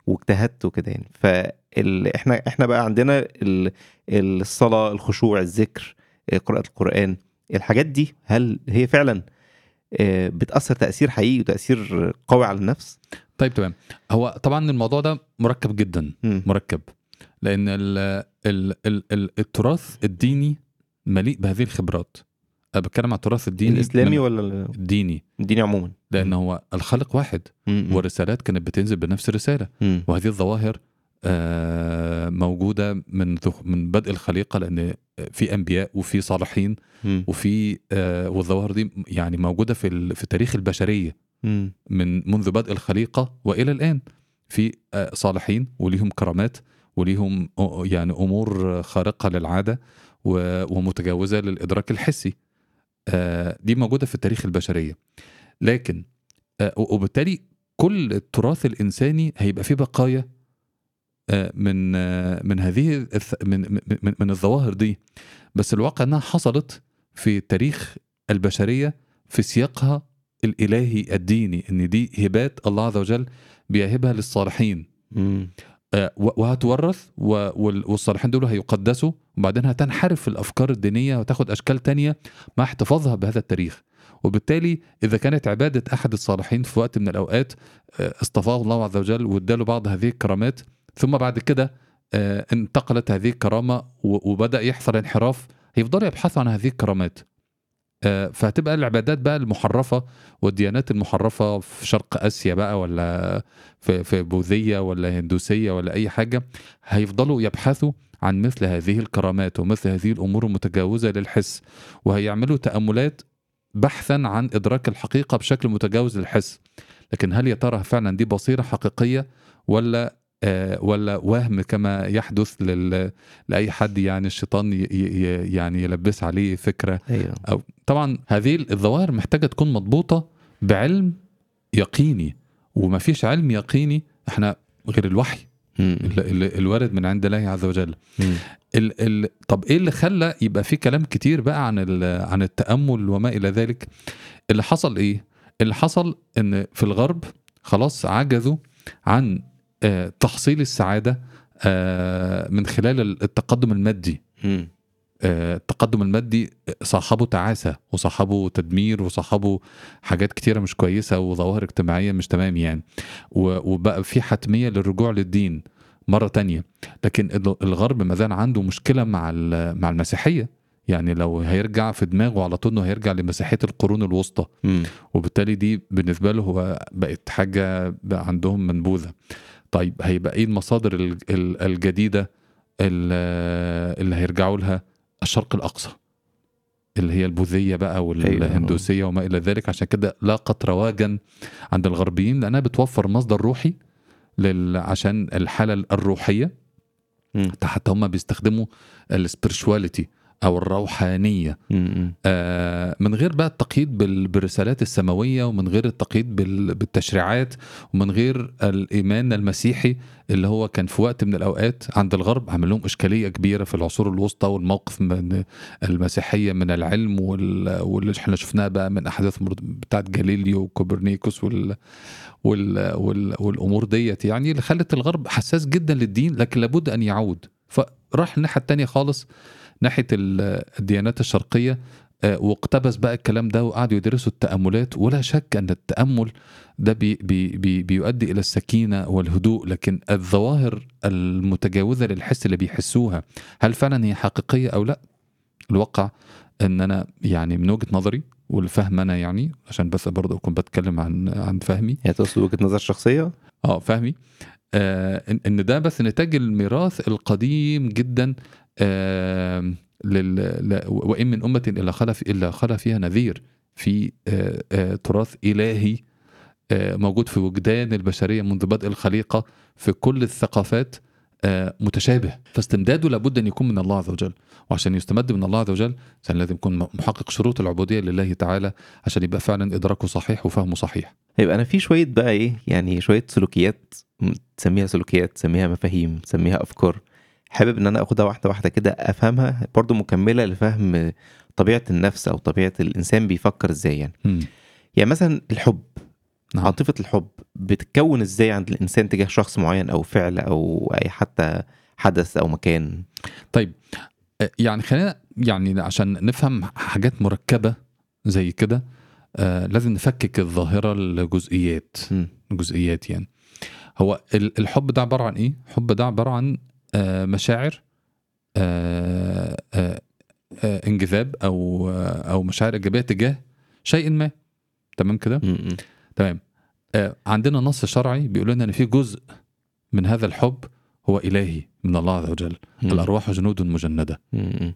واجتهدت وكده يعني. فال... إحنا بقى عندنا ال... الصلاة الخشوع الذكر قراءة القرآن الحاجات دي هل هي فعلا آه، بتأثر تأثير حقيقي وتأثير قوي على النفس طيب تمام هو طبعا الموضوع ده مركب جدا مم. مركب لأن ال ال ال ال التراث الديني مليء بهذه الخبرات أنا بتكلم عن التراث الديني الإسلامي ولا الديني الديني عموما لأن هو الخالق واحد. مم. والرسالات كانت بتنزل بنفس الرسالة مم. وهذه الظواهر آه، موجودة من من بدء الخليقة لأن في أنبياء وفي صالحين. وفي آه، والظواهر دي يعني موجودة في في تاريخ البشرية. من منذ بدء الخليقة وإلى الآن في آه، صالحين وليهم كرامات وليهم يعني أمور خارقة للعادة ومتجاوزة للإدراك الحسي آه، دي موجودة في التاريخ البشرية لكن آه، وبالتالي كل التراث الإنساني هيبقى فيه بقايا آه، من آه، من هذه من من- من الظواهر دي. بس الواقع إنها حصلت في تاريخ البشرية في سياقها الإلهي الديني إن دي هبات الله عز وجل بيهبها للصالحين. آه، وهتورث والصالحين دول هيقدسوا وبعدين هتنحرف في الأفكار الدينية وتاخد أشكال تانية مع احتفاظها بهذا التاريخ. وبالتالي إذا كانت عبادة أحد الصالحين في وقت من الأوقات آه، اصطفاه الله عز وجل واداله بعض هذه الكرامات ثم بعد كده آه، انتقلت هذه الكرامة و- وبدأ يحصل انحراف. هيفضلوا يبحثوا عن هذه الكرامات. آه، فهتبقى العبادات بقى المحرفة والديانات المحرفة في شرق آسيا بقى ولا في بوذية ولا هندوسية ولا أي حاجة. هيفضلوا يبحثوا عن مثل هذه الكرامات ومثل هذه الأمور المتجاوزة للحس. وهيعملوا تأملات بحثا عن إدراك الحقيقة بشكل متجاوز للحس. لكن هل يا ترى فعلا دي بصيرة حقيقية ولا ولا وهم كما يحدث لل... لأي حد يعني الشيطان ي... ي... يعني يلبس عليه فكرة أيوه أو طبعا هذه الظواهر محتاجة تكون مضبوطة بعلم يقيني وما فيش علم يقيني إحنا غير الوحي. ال- ال- الوارد من عند الله عز وجل. ال ال طب إيه اللي خلى يبقى في كلام كتير بقى عن ال- عن التأمل وما إلى ذلك اللي حصل إيه اللي حصل إن في الغرب خلاص عجزوا عن آه، تحصيل السعادة آه، من خلال التقدم المادي. آه، التقدم المادي صاحبه تعاسة وصاحبه تدمير وصاحبه حاجات كتيرة مش كويسة وظواهر اجتماعية مش تمام يعني. وبقى في حتمية للرجوع للدين مرة تانية. لكن ال- الغرب ما زال عنده مشكلة مع مع المسيحية. يعني لو هيرجع في دماغه على طول إنه هيرجع لمسيحية القرون الوسطى. مم. وبالتالي دي بالنسبة له هو بقت حاجة بقى عندهم منبوذة. طيب هيبقى إيه المصادر ال- ال- الجديدة ال- اللي هيرجعوا لها؟ الشرق الأقصى اللي هي البوذية بقى والهندوسية وما إلى ذلك. عشان كده لاقت رواجا عند الغربيين لأنها بتوفر مصدر روحي لل... عشان الحالة الروحية. مم. حتى هم بيستخدموا السبirituality أو الروحانية. مم. آه، من غير بقى التقييد بال- بالرسالات السماوية ومن غير التقييد بال- بالتشريعات ومن غير الإيمان المسيحي اللي هو كان في وقت من الأوقات عند الغرب عمل لهم إشكالية كبيرة في العصور الوسطى والموقف من المسيحية من العلم وال- واللي إحنا شفناه بقى من أحداث مر- بتاعت جاليليو وكوبرنيكوس وال وال وال والأمور ديت. يعني اللي خلت الغرب حساس جدا للدين لكن لابد أن يعود. فراح الناحية التانية خالص ناحية ال- الديانات الشرقية آه، واقتبس بقى الكلام ده وقعدوا يدرسوا التأملات. ولا شك أن التأمل ده بي بي بي بيؤدي إلى السكينة والهدوء لكن الظواهر المتجاوزة للحس اللي بيحسوها هل فعلا هي حقيقية أو لا؟ الواقع أن أنا يعني من وجهة نظري والفهم أنا يعني عشان بس برضه أكون بتكلم عن عن فهمي. يعني تقصد وجهة نظر شخصية؟ آه فهمي. آه ان ده بس نتاج الميراث القديم جدا لل وإن من أمة إلا خلا إلا خلا فيها نذير في آه آه تراث إلهي آه موجود في وجدان البشرية منذ بدء الخليقة في كل الثقافات متشابه فاستمداده لابد أن يكون من الله عز وجل. وعشان يستمد من الله عز وجل كان لازم يكون محقق شروط العبودية لله تعالى عشان يبقى فعلا إدراكه صحيح وفهمه صحيح. يبقى أنا في شوية بقى إيه يعني شوية سلوكيات تسميها سلوكيات تسميها مفاهيم تسميها أفكار. حابب إن أنا آخدها واحدة واحدة كده أفهمها برضو مكملة لفهم طبيعة النفس أو طبيعة الإنسان بيفكر إزاي يعني. يعني مثلا الحب نعم. عاطفة الحب بتتكون إزاي عند الإنسان تجاه شخص معين أو فعل أو أي حتى حدث أو مكان طيب آه، يعني خلينا يعني عشان نفهم حاجات مركبة زي كده آه لازم نفكك الظاهرة لجزئيات مم. جزئيات يعني هو ال- الحب ده عبارة عن إيه؟ الحب ده عبارة عن مشاعر آه آه آه انجذاب أو آه أو مشاعر إيجابية تجاه شيء ما تمام كده؟ تمام آه عندنا نص شرعي بيقول لنا إن في جزء من هذا الحب هو إلهي من الله عز وجل. الأرواح جنود مجندة.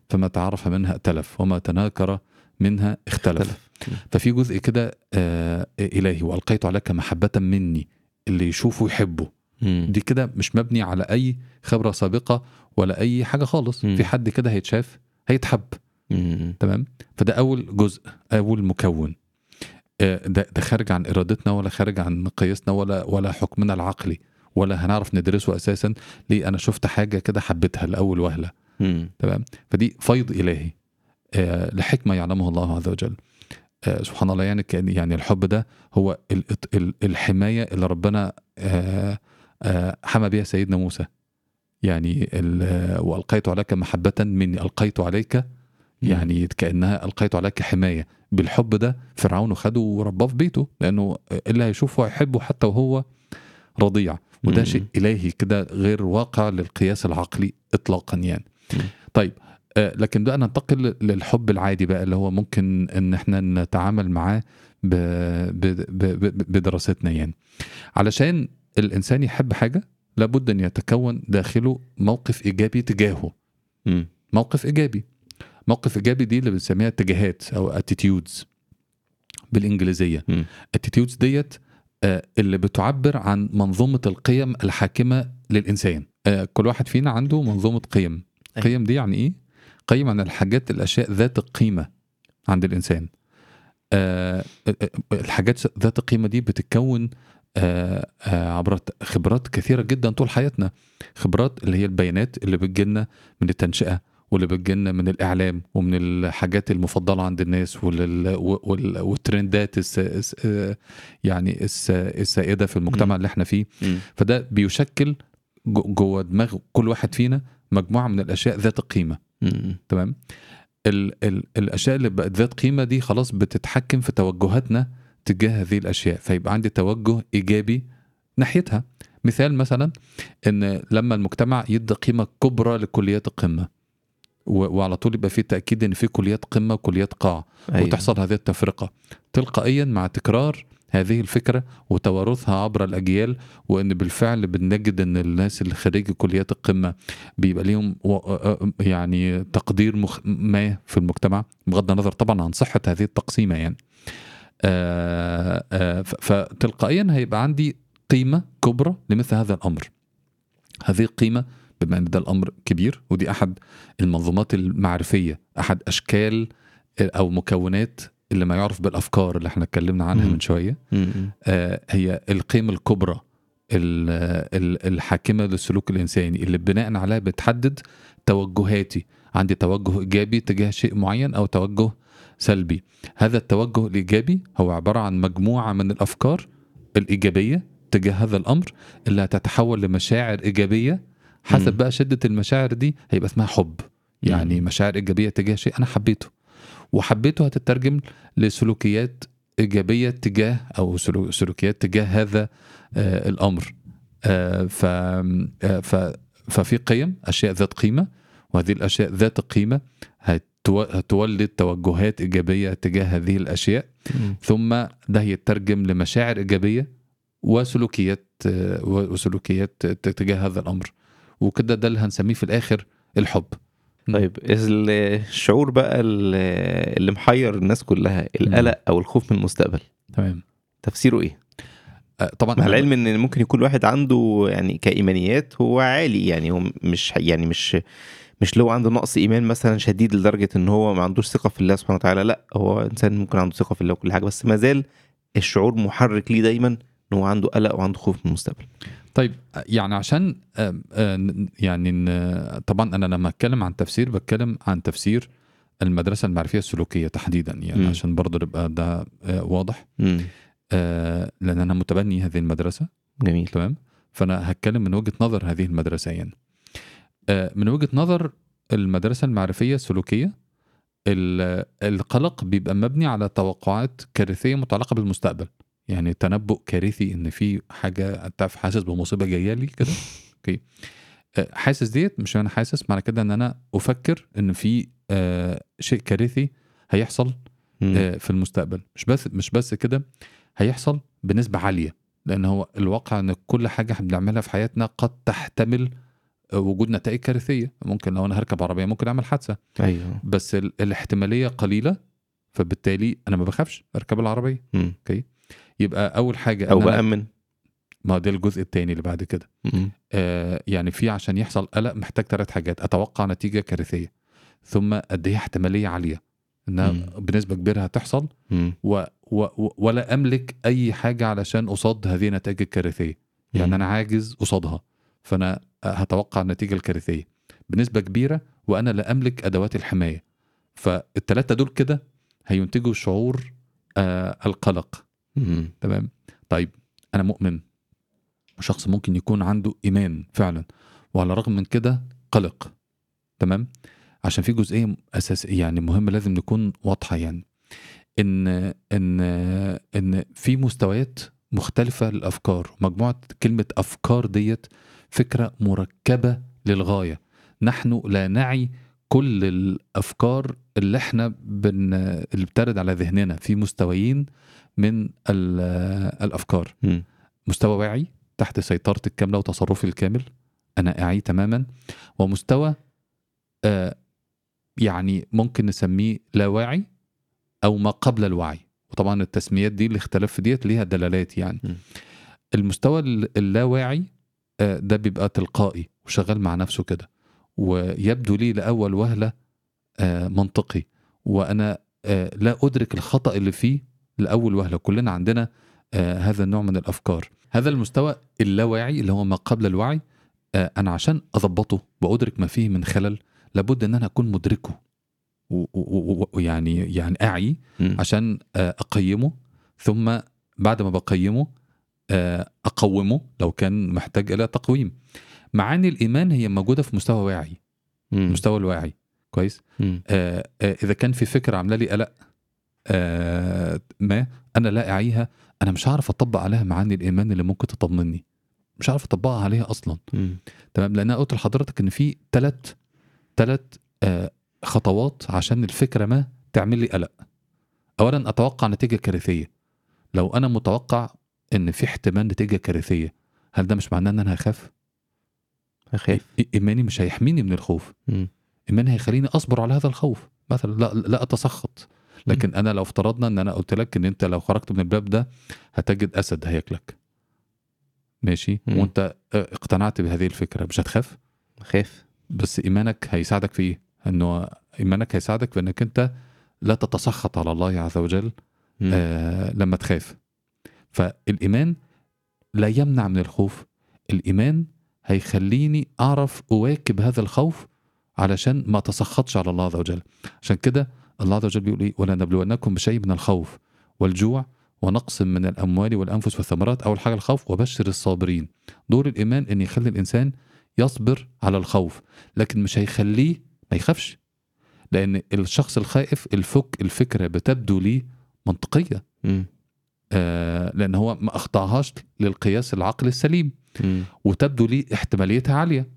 فما تعرف منها ائتلف وما تناكر منها اختلف, اختلف. ففي جزء كده آه إلهي وألقيت عليك محبة مني اللي يشوفه يحبه مم. دي كده مش مبني على أي خبرة سابقة ولا أي حاجة خالص. مم. في حد كده هيتشاف هيتحب. مم. تمام؟ فده أول جزء أول مكون. آه، ده ده خارج عن إرادتنا ولا خارج عن قياسنا ولا ولا حكمنا العقلي ولا هنعرف ندرسه أساسا. ليه؟ أنا شفت حاجة كده حبيتها لأول وهلة. تمام؟ فدي فيض إلهي. آه، لحكمة يعلمها الله عز وجل. آه، سبحان الله يعني يعني الحب ده هو ال- ال- الحماية اللي ربنا آه، حمى بها سيدنا موسى. يعني ال- وألقيت عليك محبة مني ألقيت عليك يعني كأنها ألقيت عليك حماية. بالحب ده فرعون خده ورباه في بيته لأنه اللي هيشوفه هيحبه حتى وهو رضيع. وده. شيء إلهي كده غير واقع للقياس العقلي اطلاقا يعني. طيب آه، لكن بقى ننتقل للحب العادي بقى اللي هو ممكن إن إحنا نتعامل معاه بدراستنا يعني. علشان الإنسان يحب حاجة لابد أن يتكون داخله موقف إيجابي تجاهه. موقف إيجابي. موقف إيجابي دي اللي بنسميها اتجاهات أو attitudes بالإنجليزية. attitudes ديت آه، اللي بتعبر عن منظومة القيم الحاكمة للإنسان. آه، كل واحد فينا عنده منظومة قيم. أي. قيم دي يعني إيه؟ قيم عن الحاجات الأشياء ذات القيمه عند الإنسان. آه، الحاجات ذات القيمه دي بتتكون عبر خبرات كثيرة جدا طول حياتنا خبرات اللي هي البيانات اللي بتجيلنا من التنشئة واللي بتجيلنا من الإعلام ومن الحاجات المفضلة عند الناس وال- وال- والترندات الس آه، يعني الس- السائدة في المجتمع. اللي إحنا فيه. فده بيشكل جو- جوه دماغ كل واحد فينا مجموعة من الأشياء ذات القيمه مم. تمام ال ال الأشياء اللي بقت ذات قيمة دي خلاص بتتحكم في توجهاتنا تجاه هذه الأشياء فيبقى عندي توجه إيجابي ناحيتها. مثال مثلا إن لما المجتمع يدي قيمة كبرى لكليات القمة وعلى طول يبقى في تأكيد إن في كليات قمة وكليات قاع أيوة. وتحصل هذه التفرقة. تلقائيا مع تكرار هذه الفكرة وتوارثها عبر الأجيال وإن بالفعل بنجد إن الناس اللي خريج كليات القمة بيبقى ليهم يعني تقدير مخ... ما في المجتمع بغض النظر طبعا عن صحة هذه التقسيمة يعني. فتلقائيا هيبقى عندي قيمة كبرى لمثل هذا الأمر هذه القيمه بما إن ده الأمر كبير ودي أحد المنظومات المعرفية أحد أشكال أو مكونات اللي ما يعرف بالأفكار اللي إحنا اتكلمنا عنها. من شوية مم. آه، هي القيم الكبرى ال- ال- الحاكمة للسلوك الإنساني اللي بناء عليها بتحدد توجهاتي عندي توجه إيجابي تجاه شيء معين أو توجه سلبي. هذا التوجه الإيجابي هو عبارة عن مجموعة من الأفكار الإيجابية تجاه هذا الأمر اللي هتتحول لمشاعر إيجابية. حسب. بقى شدة المشاعر دي هيبقى اسمها حب. يعني. مشاعر إيجابية تجاه شيء أنا حبيته. وحبيته هتترجم لسلوكيات إيجابية تجاه أو سلو- سلوكيات تجاه هذا آه الأمر. آه ف آه ف ففي قيم أشياء ذات قيمة وهذه الأشياء ذات القيمه هتو- هتولد توجهات إيجابية تجاه هذه الأشياء. مم. ثم ده يترجم لمشاعر إيجابية وسلوكيات آه، وسلوكيات تجاه هذا الأمر. وكده ده اللي هنسميه في الآخر الحب. طيب ال- الشعور بقى ال- اللي محير الناس كلها القلق أو الخوف من المستقبل. تمام. تفسيره إيه؟ آه، طبعا مع العلم إن ممكن يكون واحد عنده يعني كإيمانيات هو عالي يعني هو مش يعني مش مش لو عنده نقص إيمان مثلا شديد لدرجة إن هو ما عندوش ثقة في الله سبحانه وتعالى لا هو إنسان ممكن عنده ثقة في الله وكل حاجة بس ما زال الشعور محرك ليه دايما إن هو عنده قلق وعنده خوف من المستقبل. طيب يعني عشان آه، ن- يعني طبعا أنا لما أتكلم عن تفسير بتكلم عن تفسير المدرسة المعرفية السلوكية تحديدا يعني مم. عشان برضه يبقى ده آه، واضح. آه، لأن أنا متبني هذه المدرسة. جميل. تمام؟ فأنا هتكلم من وجهة نظر هذه المدرسة يعني. آه، من وجهة نظر المدرسة المعرفية السلوكية ال- القلق بيبقى مبني على توقعات كارثية متعلقة بالمستقبل. يعني تنبؤ كارثي إن في حاجة أنت حاسس بمصيبة جاية لي كده. Okay. آه، حاسس ديت مش أنا حاسس معنى كده إن أنا أفكر إن في آه، شيء كارثي هيحصل. آه، في المستقبل. مش بس مش بس كده هيحصل بنسبة عالية. لأن هو الواقع إن كل حاجة إحنا بنعملها في حياتنا قد تحتمل آه، وجود نتائج كارثية. ممكن لو أنا هركب عربية ممكن أعمل حادثة. أيوه. بس ال- الاحتمالية قليلة فبالتالي أنا ما بخافش أركب العربية. مم. يبقى أول حاجة أو بأمن. ما ده الجزء التاني اللي بعد كده. آه يعني في عشان يحصل قلق محتاج ثلاث حاجات. أتوقع نتيجة كارثية. ثم قد إيه احتمالية عالية. إنها مم. بنسبة كبيرة هتحصل. و و ولا أملك أي حاجة علشان قصاد هذه النتائج الكارثية. يعني مم. أنا عاجز قصادها. فأنا هتوقع النتيجة الكارثية. بنسبة كبيرة وأنا لا أملك أدوات الحماية. فالثلاثه دول كده هينتجوا شعور آه القلق. تمام؟ طيب أنا مؤمن. شخص ممكن يكون عنده إيمان فعلا. وعلى الرغم من كده قلق. تمام؟ عشان في جزئية أساس يعني مهمة لازم نكون واضحة يعني. إن إن إن في مستويات مختلفة للأفكار. مجموعة كلمة أفكار ديت فكرة مركبة للغاية. نحن لا نعي كل الأفكار اللي إحنا بن اللي بترد على ذهننا. في مستويين من ال- الأفكار. مم. مستوى واعي تحت سيطرتي الكامله وتصرفي الكامل. أنا أعي تماما. ومستوى آه يعني ممكن نسميه لا واعي أو ما قبل الوعي. وطبعا التسميات دي الاختلاف في ديت ليها دلالات يعني. م. المستوى ال- اللاواعي ده بيبقى تلقائي وشغال مع نفسه كده. ويبدو لي لأول وهلة آه منطقي. وأنا آه لا أدرك الخطأ اللي فيه لأول وهلة. كلنا عندنا آه هذا النوع من الأفكار. هذا المستوى اللاواعي اللي هو ما قبل الوعي آه أنا عشان أضبطه وأدرك ما فيه من خلل لابد إن أنا أكون مدركه ويعني يعني مم. عشان آه، أقيمه. ثم بعد ما بقيمه آه، أقومه لو كان محتاج إلى تقويم. معاني الإيمان هي موجودة في مستوى واعي. المستوى الواعي كويس. آه، آه، إذا كان في فكرة عاملة لي قلق آه، ما أنا لا أعيها أنا مش هعرف أطبق عليها معاني الإيمان اللي ممكن تطمني. مش هعرف أطبقها عليها أصلا. تمام؟ لأن أنا قلت لحضرتك إن في ثلاث ثلاث خطوات عشان الفكرة ما تعمل لي قلق. اولا أتوقع نتيجة كارثية. لو أنا متوقع إن في احتمال نتيجة كارثية. هل ده مش معناه إن أنا هخاف؟ اخاف إي- إيماني مش هيحميني من الخوف. مم. إيماني هيخليني أصبر على هذا الخوف. مثلا لا لا أتسخط. لكن أنا لو افترضنا إن أنا قلت لك إن أنت لو خرجت من الباب ده هتجد أسد هياكلك. ماشي؟ مم. وأنت آه، اقتنعت بهذه الفكرة. مش هتخاف؟ اخاف بس إيمانك هيساعدك في إيه؟ انه إيمانك هيساعدك في إنك أنت لا تتسخط على الله عز وجل. آه لما تخاف. فالإيمان لا يمنع من الخوف، الإيمان هيخليني أعرف أواكب هذا الخوف علشان ما اتسخطش على الله عز وجل. عشان كده الله عز وجل بيقول إيه؟ ولنبلونكم بشيء من الخوف والجوع ونقص من الأموال والأنفس والثمرات اول حاجة الخوف وبشر الصابرين. دور الإيمان إن يخلي الإنسان يصبر على الخوف لكن مش هيخليه ما يخافش لأن الشخص الخائف الفك الفكرة بتبدو ليه منطقية مم. آه لأن هو ما اخضعهاش للقياس العقلي السليم. مم. وتبدو ليه احتماليتها عالية.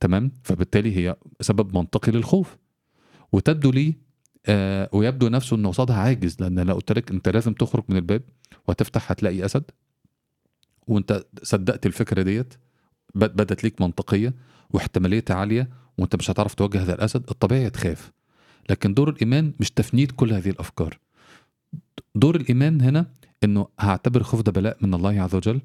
تمام؟ فبالتالي هي سبب منطقي للخوف. وتبدو ليه آه ويبدو نفسه إنه قصادها عاجز لأن لو قلت لك أنت لازم تخرج من الباب وتفتح هتلاقي أسد. وأنت صدقت الفكرة ديت بد- بدت ليك منطقية واحتماليتها عالية وأنت مش هتعرف تواجه هذا الأسد الطبيعي تخاف لكن دور الإيمان مش تفنيد كل هذه الأفكار. دور الإيمان هنا إنه هعتبر الخوف ده بلاء من الله عز وجل.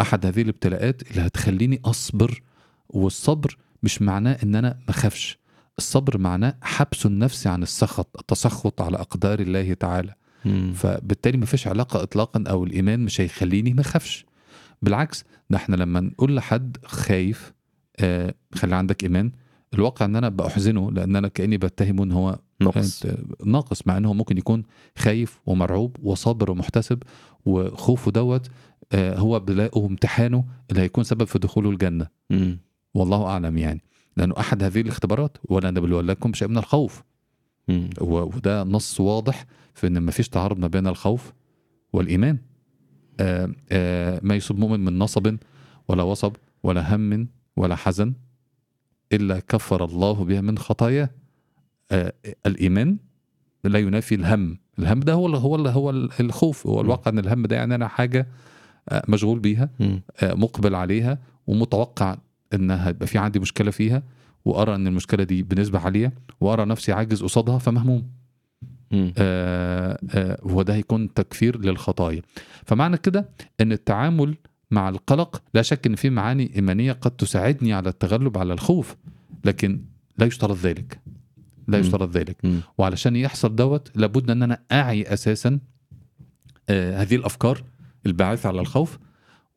أحد هذه الابتلاءات اللي هتخليني أصبر والصبر مش معناه إن أنا ما أخافش. الصبر معناه حبس النفس عن السخط التسخط على أقدار الله تعالى. مم. فبالتالي ما فيش علاقة اطلاقا أو الإيمان مش هيخليني ما أخافش. بالعكس ده إحنا لما نقول لحد خايف آه خلي عندك إيمان الواقع إن أنا بأحزنه لأن أنا كأني بتهمه إن هو آه، ناقص مع إنه ممكن يكون خايف ومرعوب وصابر ومحتسب وخوفه دوت آه هو بلاءه وامتحانه اللي هيكون سبب في دخوله الجنة. مم. والله أعلم يعني. لأنه أحد هذه الاختبارات ولا نبلونكم شيء من الخوف. و- وده نص واضح في إن مفيش تعارض ما بين الخوف والإيمان. آه، آه، ما يصيب مؤمن من نصب ولا وصب ولا هم ولا حزن إلا كفر الله بها من خطاياه. الإيمان لا ينافي الهم. الهم ده هو ال- هو ال- هو ال- الخوف هو الواقع إن الهم ده يعني أنا حاجة آه، مشغول بيها. آه، مقبل عليها ومتوقع ان هيبقى في عندي مشكلة فيها وأرى إن المشكلة دي بنسبة عالية وأرى نفسي عاجز قصادها فمهموم. آه، آه، وده هيكون تكفير للخطايا. فمعنى كده إن التعامل مع القلق لا شك إن في معاني إيمانية قد تساعدني على التغلب على الخوف لكن لا يشترط ذلك. لا. يشترط ذلك. وعلشان يحصل دوت لابد أن أنا أعي أساسا آه، هذه الأفكار الباعثه على الخوف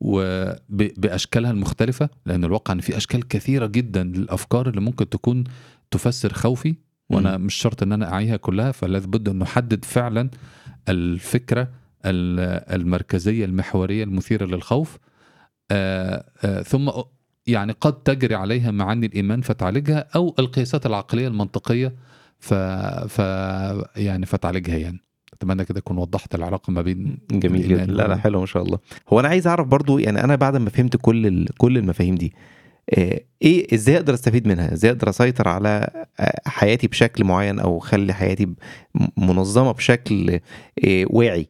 وباشكالها المختلفة لأن الواقع أن في أشكال كثيرة جدا للأفكار اللي ممكن تكون تفسر خوفي وأنا مش شرط أن أنا أعيها كلها فلابد أن نحدد فعلا الفكرة ال- المركزية المحورية المثيرة للخوف آه، آه، ثم يعني قد تجري عليها معاني الإيمان فتعالجها أو القياسات العقلية المنطقية ف, ف يعني فتعالجها يعني. أتمنى كده أكون وضحت العلاقة ما بين جميل جدا. الإيمان لا لا حلو ما شاء الله. هو أنا عايز أعرف برضو يعني أنا بعد ما فهمت كل ال... كل المفاهيم دي آه، إيه إزاي أقدر أستفيد منها؟ إزاي أقدر أسيطر على آه، حياتي بشكل معين أو أخلي حياتي منظمة بشكل آه، واعي؟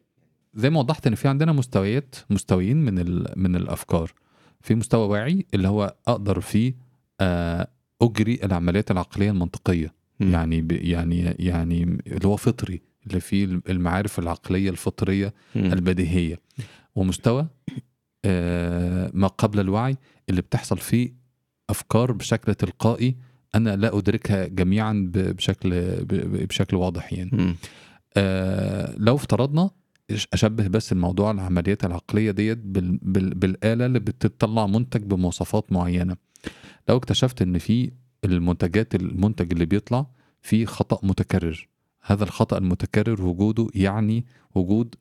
زي ما وضحت إن في عندنا مستويات مستويين من ال... من الأفكار. في مستوى واعي اللي هو أقدر فيه آه، أجري العمليات العقلية المنطقية مم. يعني ب... يعني يعني اللي هو فطري اللي فيه المعارف العقلية الفطرية مم. البديهية ومستوى آه، ما قبل الوعي اللي بتحصل فيه أفكار بشكل تلقائي أنا لا أدركها جميعا بشكل بشكل واضح يعني. آه، لو افترضنا أشبه بس الموضوع العمليات العقلية ديت بال بال بالآلة اللي بتطلع منتج بمواصفات معينة لو اكتشفت إن في المنتجات المنتج اللي بيطلع فيه خطأ متكرر هذا الخطأ المتكرر وجوده يعني وجود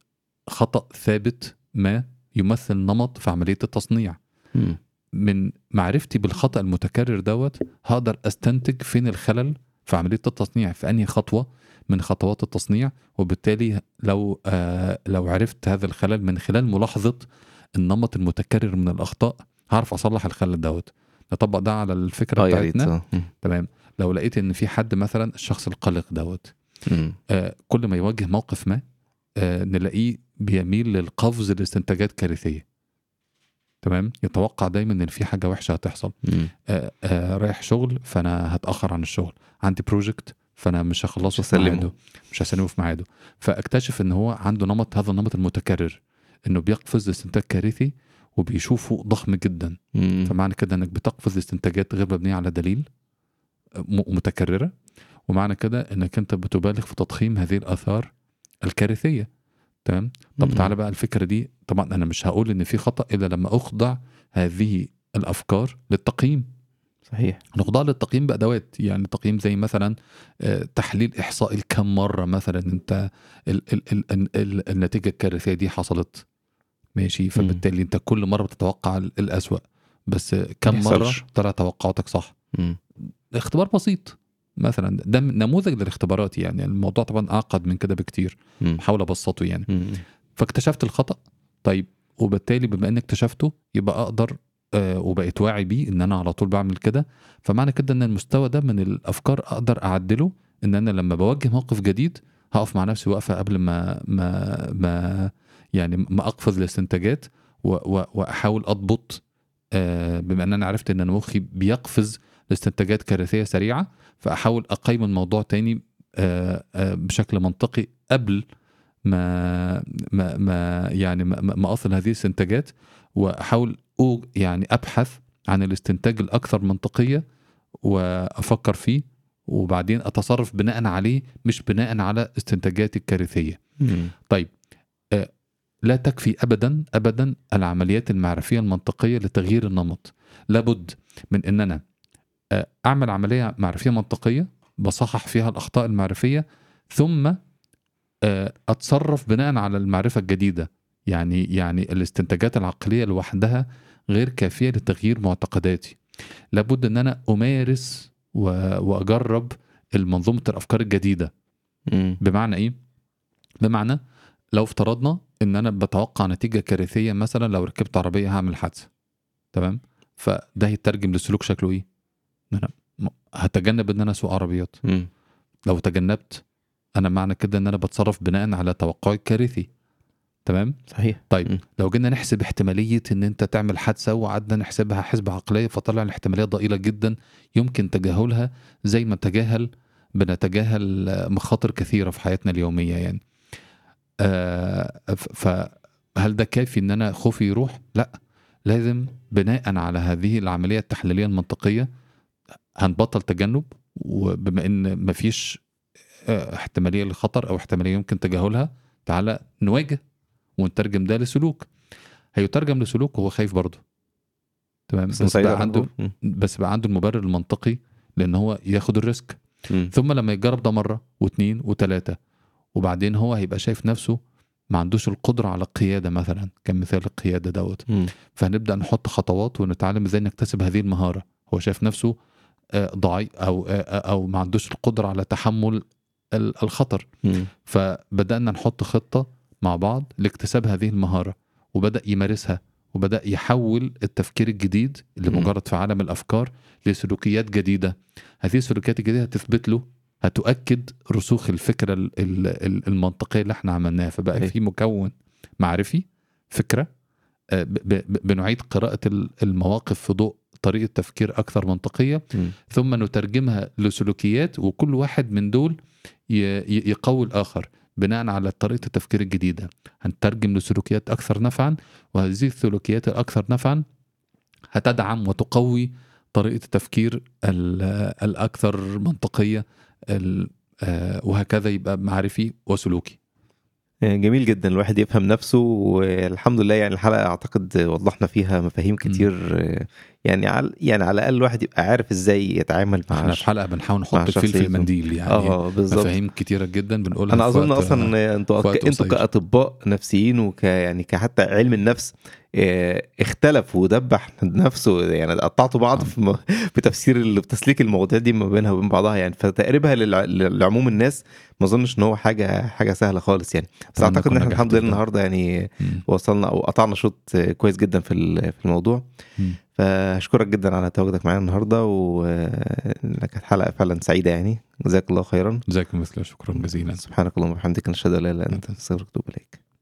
خطأ ثابت ما يمثل نمط في عملية التصنيع مم. من معرفتي بالخطأ المتكرر دوت هقدر أستنتج فين الخلل في عملية التصنيع في أنهي خطوة من خطوات التصنيع وبالتالي لو آه لو عرفت هذا الخلل من خلال ملاحظة النمط المتكرر من الأخطاء هعرف أصلح الخلل دوت. نطبق ده على الفكرة ديت. بتاعتنا. آه. تمام. لو لقيت إن في حد مثلا الشخص القلق دوت. آه كل ما يواجه موقف ما آه نلاقيه بيميل للقفز لاستنتاجات كارثية. تمام. يتوقع دايما إن في حاجة وحشة هتحصل. آه آه رايح شغل فأنا هتأخر عن الشغل. عندي project فأنا مش هخلصه. ميعاده. مش هسلمه في ميعاده. فاكتشف إن هو عنده نمط هذا النمط المتكرر إنه بيقفز لاستنتاج كارثي وبيشوفه ضخم جدا. مم. فمعنى كده إنك بتقفز استنتاجات غير مبنية على دليل متكررة. ومعنى كده إنك أنت بتبالغ في تضخيم هذه الآثار الكارثية. تمام؟ طب مم. تعالى بقى الفكرة دي. طبعا أنا مش هقول إن في خطأ إلا لما أخضع هذه الأفكار للتقييم. صحيح. نخضع للتقييم بأدوات يعني تقييم زي مثلا آه، تحليل احصائي كم مرة مثلا أنت ال ال ال ال ال النتيجة الكارثية دي حصلت. ماشي؟ فبالتالي أنت كل مرة بتتوقع ال- الأسوأ. بس كم مرة. طلع توقعاتك صح. مم. اختبار بسيط مثلا. ده نموذج للاختبارات يعني. الموضوع طبعا أعقد من كده بكتير. بحاول أبسطه يعني. مم. فاكتشفت الخطأ؟ طيب. وبالتالي بما اني اكتشفته يبقى أقدر آه وبقيت واعي بيه إن أنا على طول بعمل كده. فمعنى كده إن المستوى ده من الأفكار أقدر أعدله إن أنا لما بواجه موقف جديد هقف مع نفسي وقفه قبل ما ما ما يعني ما أقفز و- وأحاول أضبط آه بما إن أنا عرفت إن أنا مخي بيقفز لاستنتاجات كارثية سريعة فأحاول أقيم الموضوع تاني آه بشكل منطقي قبل ما ما ما يعني ما, اصل هذه الاستنتاجات وأحاول يعني أبحث عن الاستنتاج الأكثر منطقية وأفكر فيه وبعدين أتصرف بناء عليه مش بناء على استنتاجاتي الكارثية. مم. طيب آه، لا تكفي ابدا ابدا العمليات المعرفية المنطقية لتغيير النمط. لابد من ان أنا آه، أعمل عملية معرفية منطقية بصحح فيها الأخطاء المعرفية ثم آه، أتصرف بناء على المعرفة الجديدة يعني يعني الاستنتاجات العقلية لوحدها غير كافية لتغيير معتقداتي. لابد إن أنا أمارس و- وأجرب المنظومة الأفكار الجديدة. مم. بمعنى إيه؟ بمعنى لو افترضنا إن أنا بتوقع نتيجة كارثية مثلا لو ركبت عربية هعمل حادثة. تمام؟ فده هيترجم لسلوك شكله إيه؟ إن أنا هتجنب إن أنا أسوق عربيات. لو تجنبت أنا معنى كده إن أنا بتصرف بناء على توقعي الكارثي. تمام؟ صحيح. طيب مم. لو جينا نحسب احتمالية إن أنت تعمل حادثة وقعدنا نحسبها حسبة عقلية فطلع الاحتمالية ضئيلة جدا يمكن تجاهلها زي ما تجاهل بنتجاهل مخاطر كثيرة في حياتنا اليومية يعني. آه، فهل ده كافي إن أنا خوفي يروح؟ لأ. لازم بناء على هذه العملية التحليلية المنطقية هنبطل تجنب وبما إن مفيش آه، احتمالية للخطر أو احتمالية يمكن تجاهلها تعالى نواجه ونترجم ده لسلوك. هيترجم لسلوك وهو خايف برضه. تمام؟ بس بقى عنده. بس بقى عنده المبرر المنطقي لأن هو ياخد الريسك. ثم لما يجرب ده مرة واثنين وثلاثه وبعدين هو هيبقى شايف نفسه ما عندوش القدرة على القيادة مثلا. كان مثال القيادة دوت. فهنبدأ نحط خطوات ونتعلم إزاي نكتسب هذه المهارة. هو شايف نفسه آه، ضعيف أو آه، أو ما عندوش القدرة على تحمل ال- الخطر. مم. فبدأنا نحط خطة مع بعض لاكتساب هذه المهارة وبدأ يمارسها وبدأ يحول التفكير الجديد اللي. مجرد في عالم الأفكار لسلوكيات جديدة هذه السلوكيات الجديدة هتثبت له هتؤكد رسوخ الفكرة ال- ال- ال- المنطقية اللي إحنا عملناها فبقى. في مكون معرفي فكرة آه، بنعيد قراءة ال- المواقف في ضوء طريقة تفكير أكثر منطقية مم. ثم نترجمها لسلوكيات وكل واحد من دول يقوي الآخر بناء على طريقة التفكير الجديدة. هنترجم لسلوكيات أكثر نفعا وهذه السلوكيات الأكثر نفعا هتدعم وتقوي طريقة التفكير ال- الأكثر منطقية ال- آه، وهكذا يبقى معرفي وسلوكي. جميل جدا الواحد يفهم نفسه والحمد لله يعني الحلقة أعتقد وضحنا فيها مفاهيم كتير يعني على يعني على الأقل الواحد يبقى عارف إزاي يتعامل مع إحنا في حلقة بنحاول نحط الفيل في. المنديل يعني آه بالظبط مفاهيم كتيرة جدا بنقولها أنا أظن أصلا أنتوا أنتوا. كأطباء نفسيين وك يعني كحتى علم النفس اختلف ودبح نفسه يعني قطعتوا بعض في, م- في تفسير في تسليك المواضيع دي ما بينها وبين بعضها يعني فتقريبها للع- لعموم الناس ما اظنش إن هو حاجة حاجة سهلة خالص يعني. بس أعتقد إن إحنا الحمد لله ده. النهارده يعني مم. وصلنا أو قطعنا شوط آه، كويس جدا في في الموضوع. مم. فأشكرك جدا على تواجدك معانا النهارده وكانت حلقه فعلا سعيدة يعني. جزاك الله خيرا. جزاكم مثله شكرا جزيلا. سبحانك اللهم وبحمدك نشهد أن لا إله إلا أنت نستغفرك ونتوب إليك.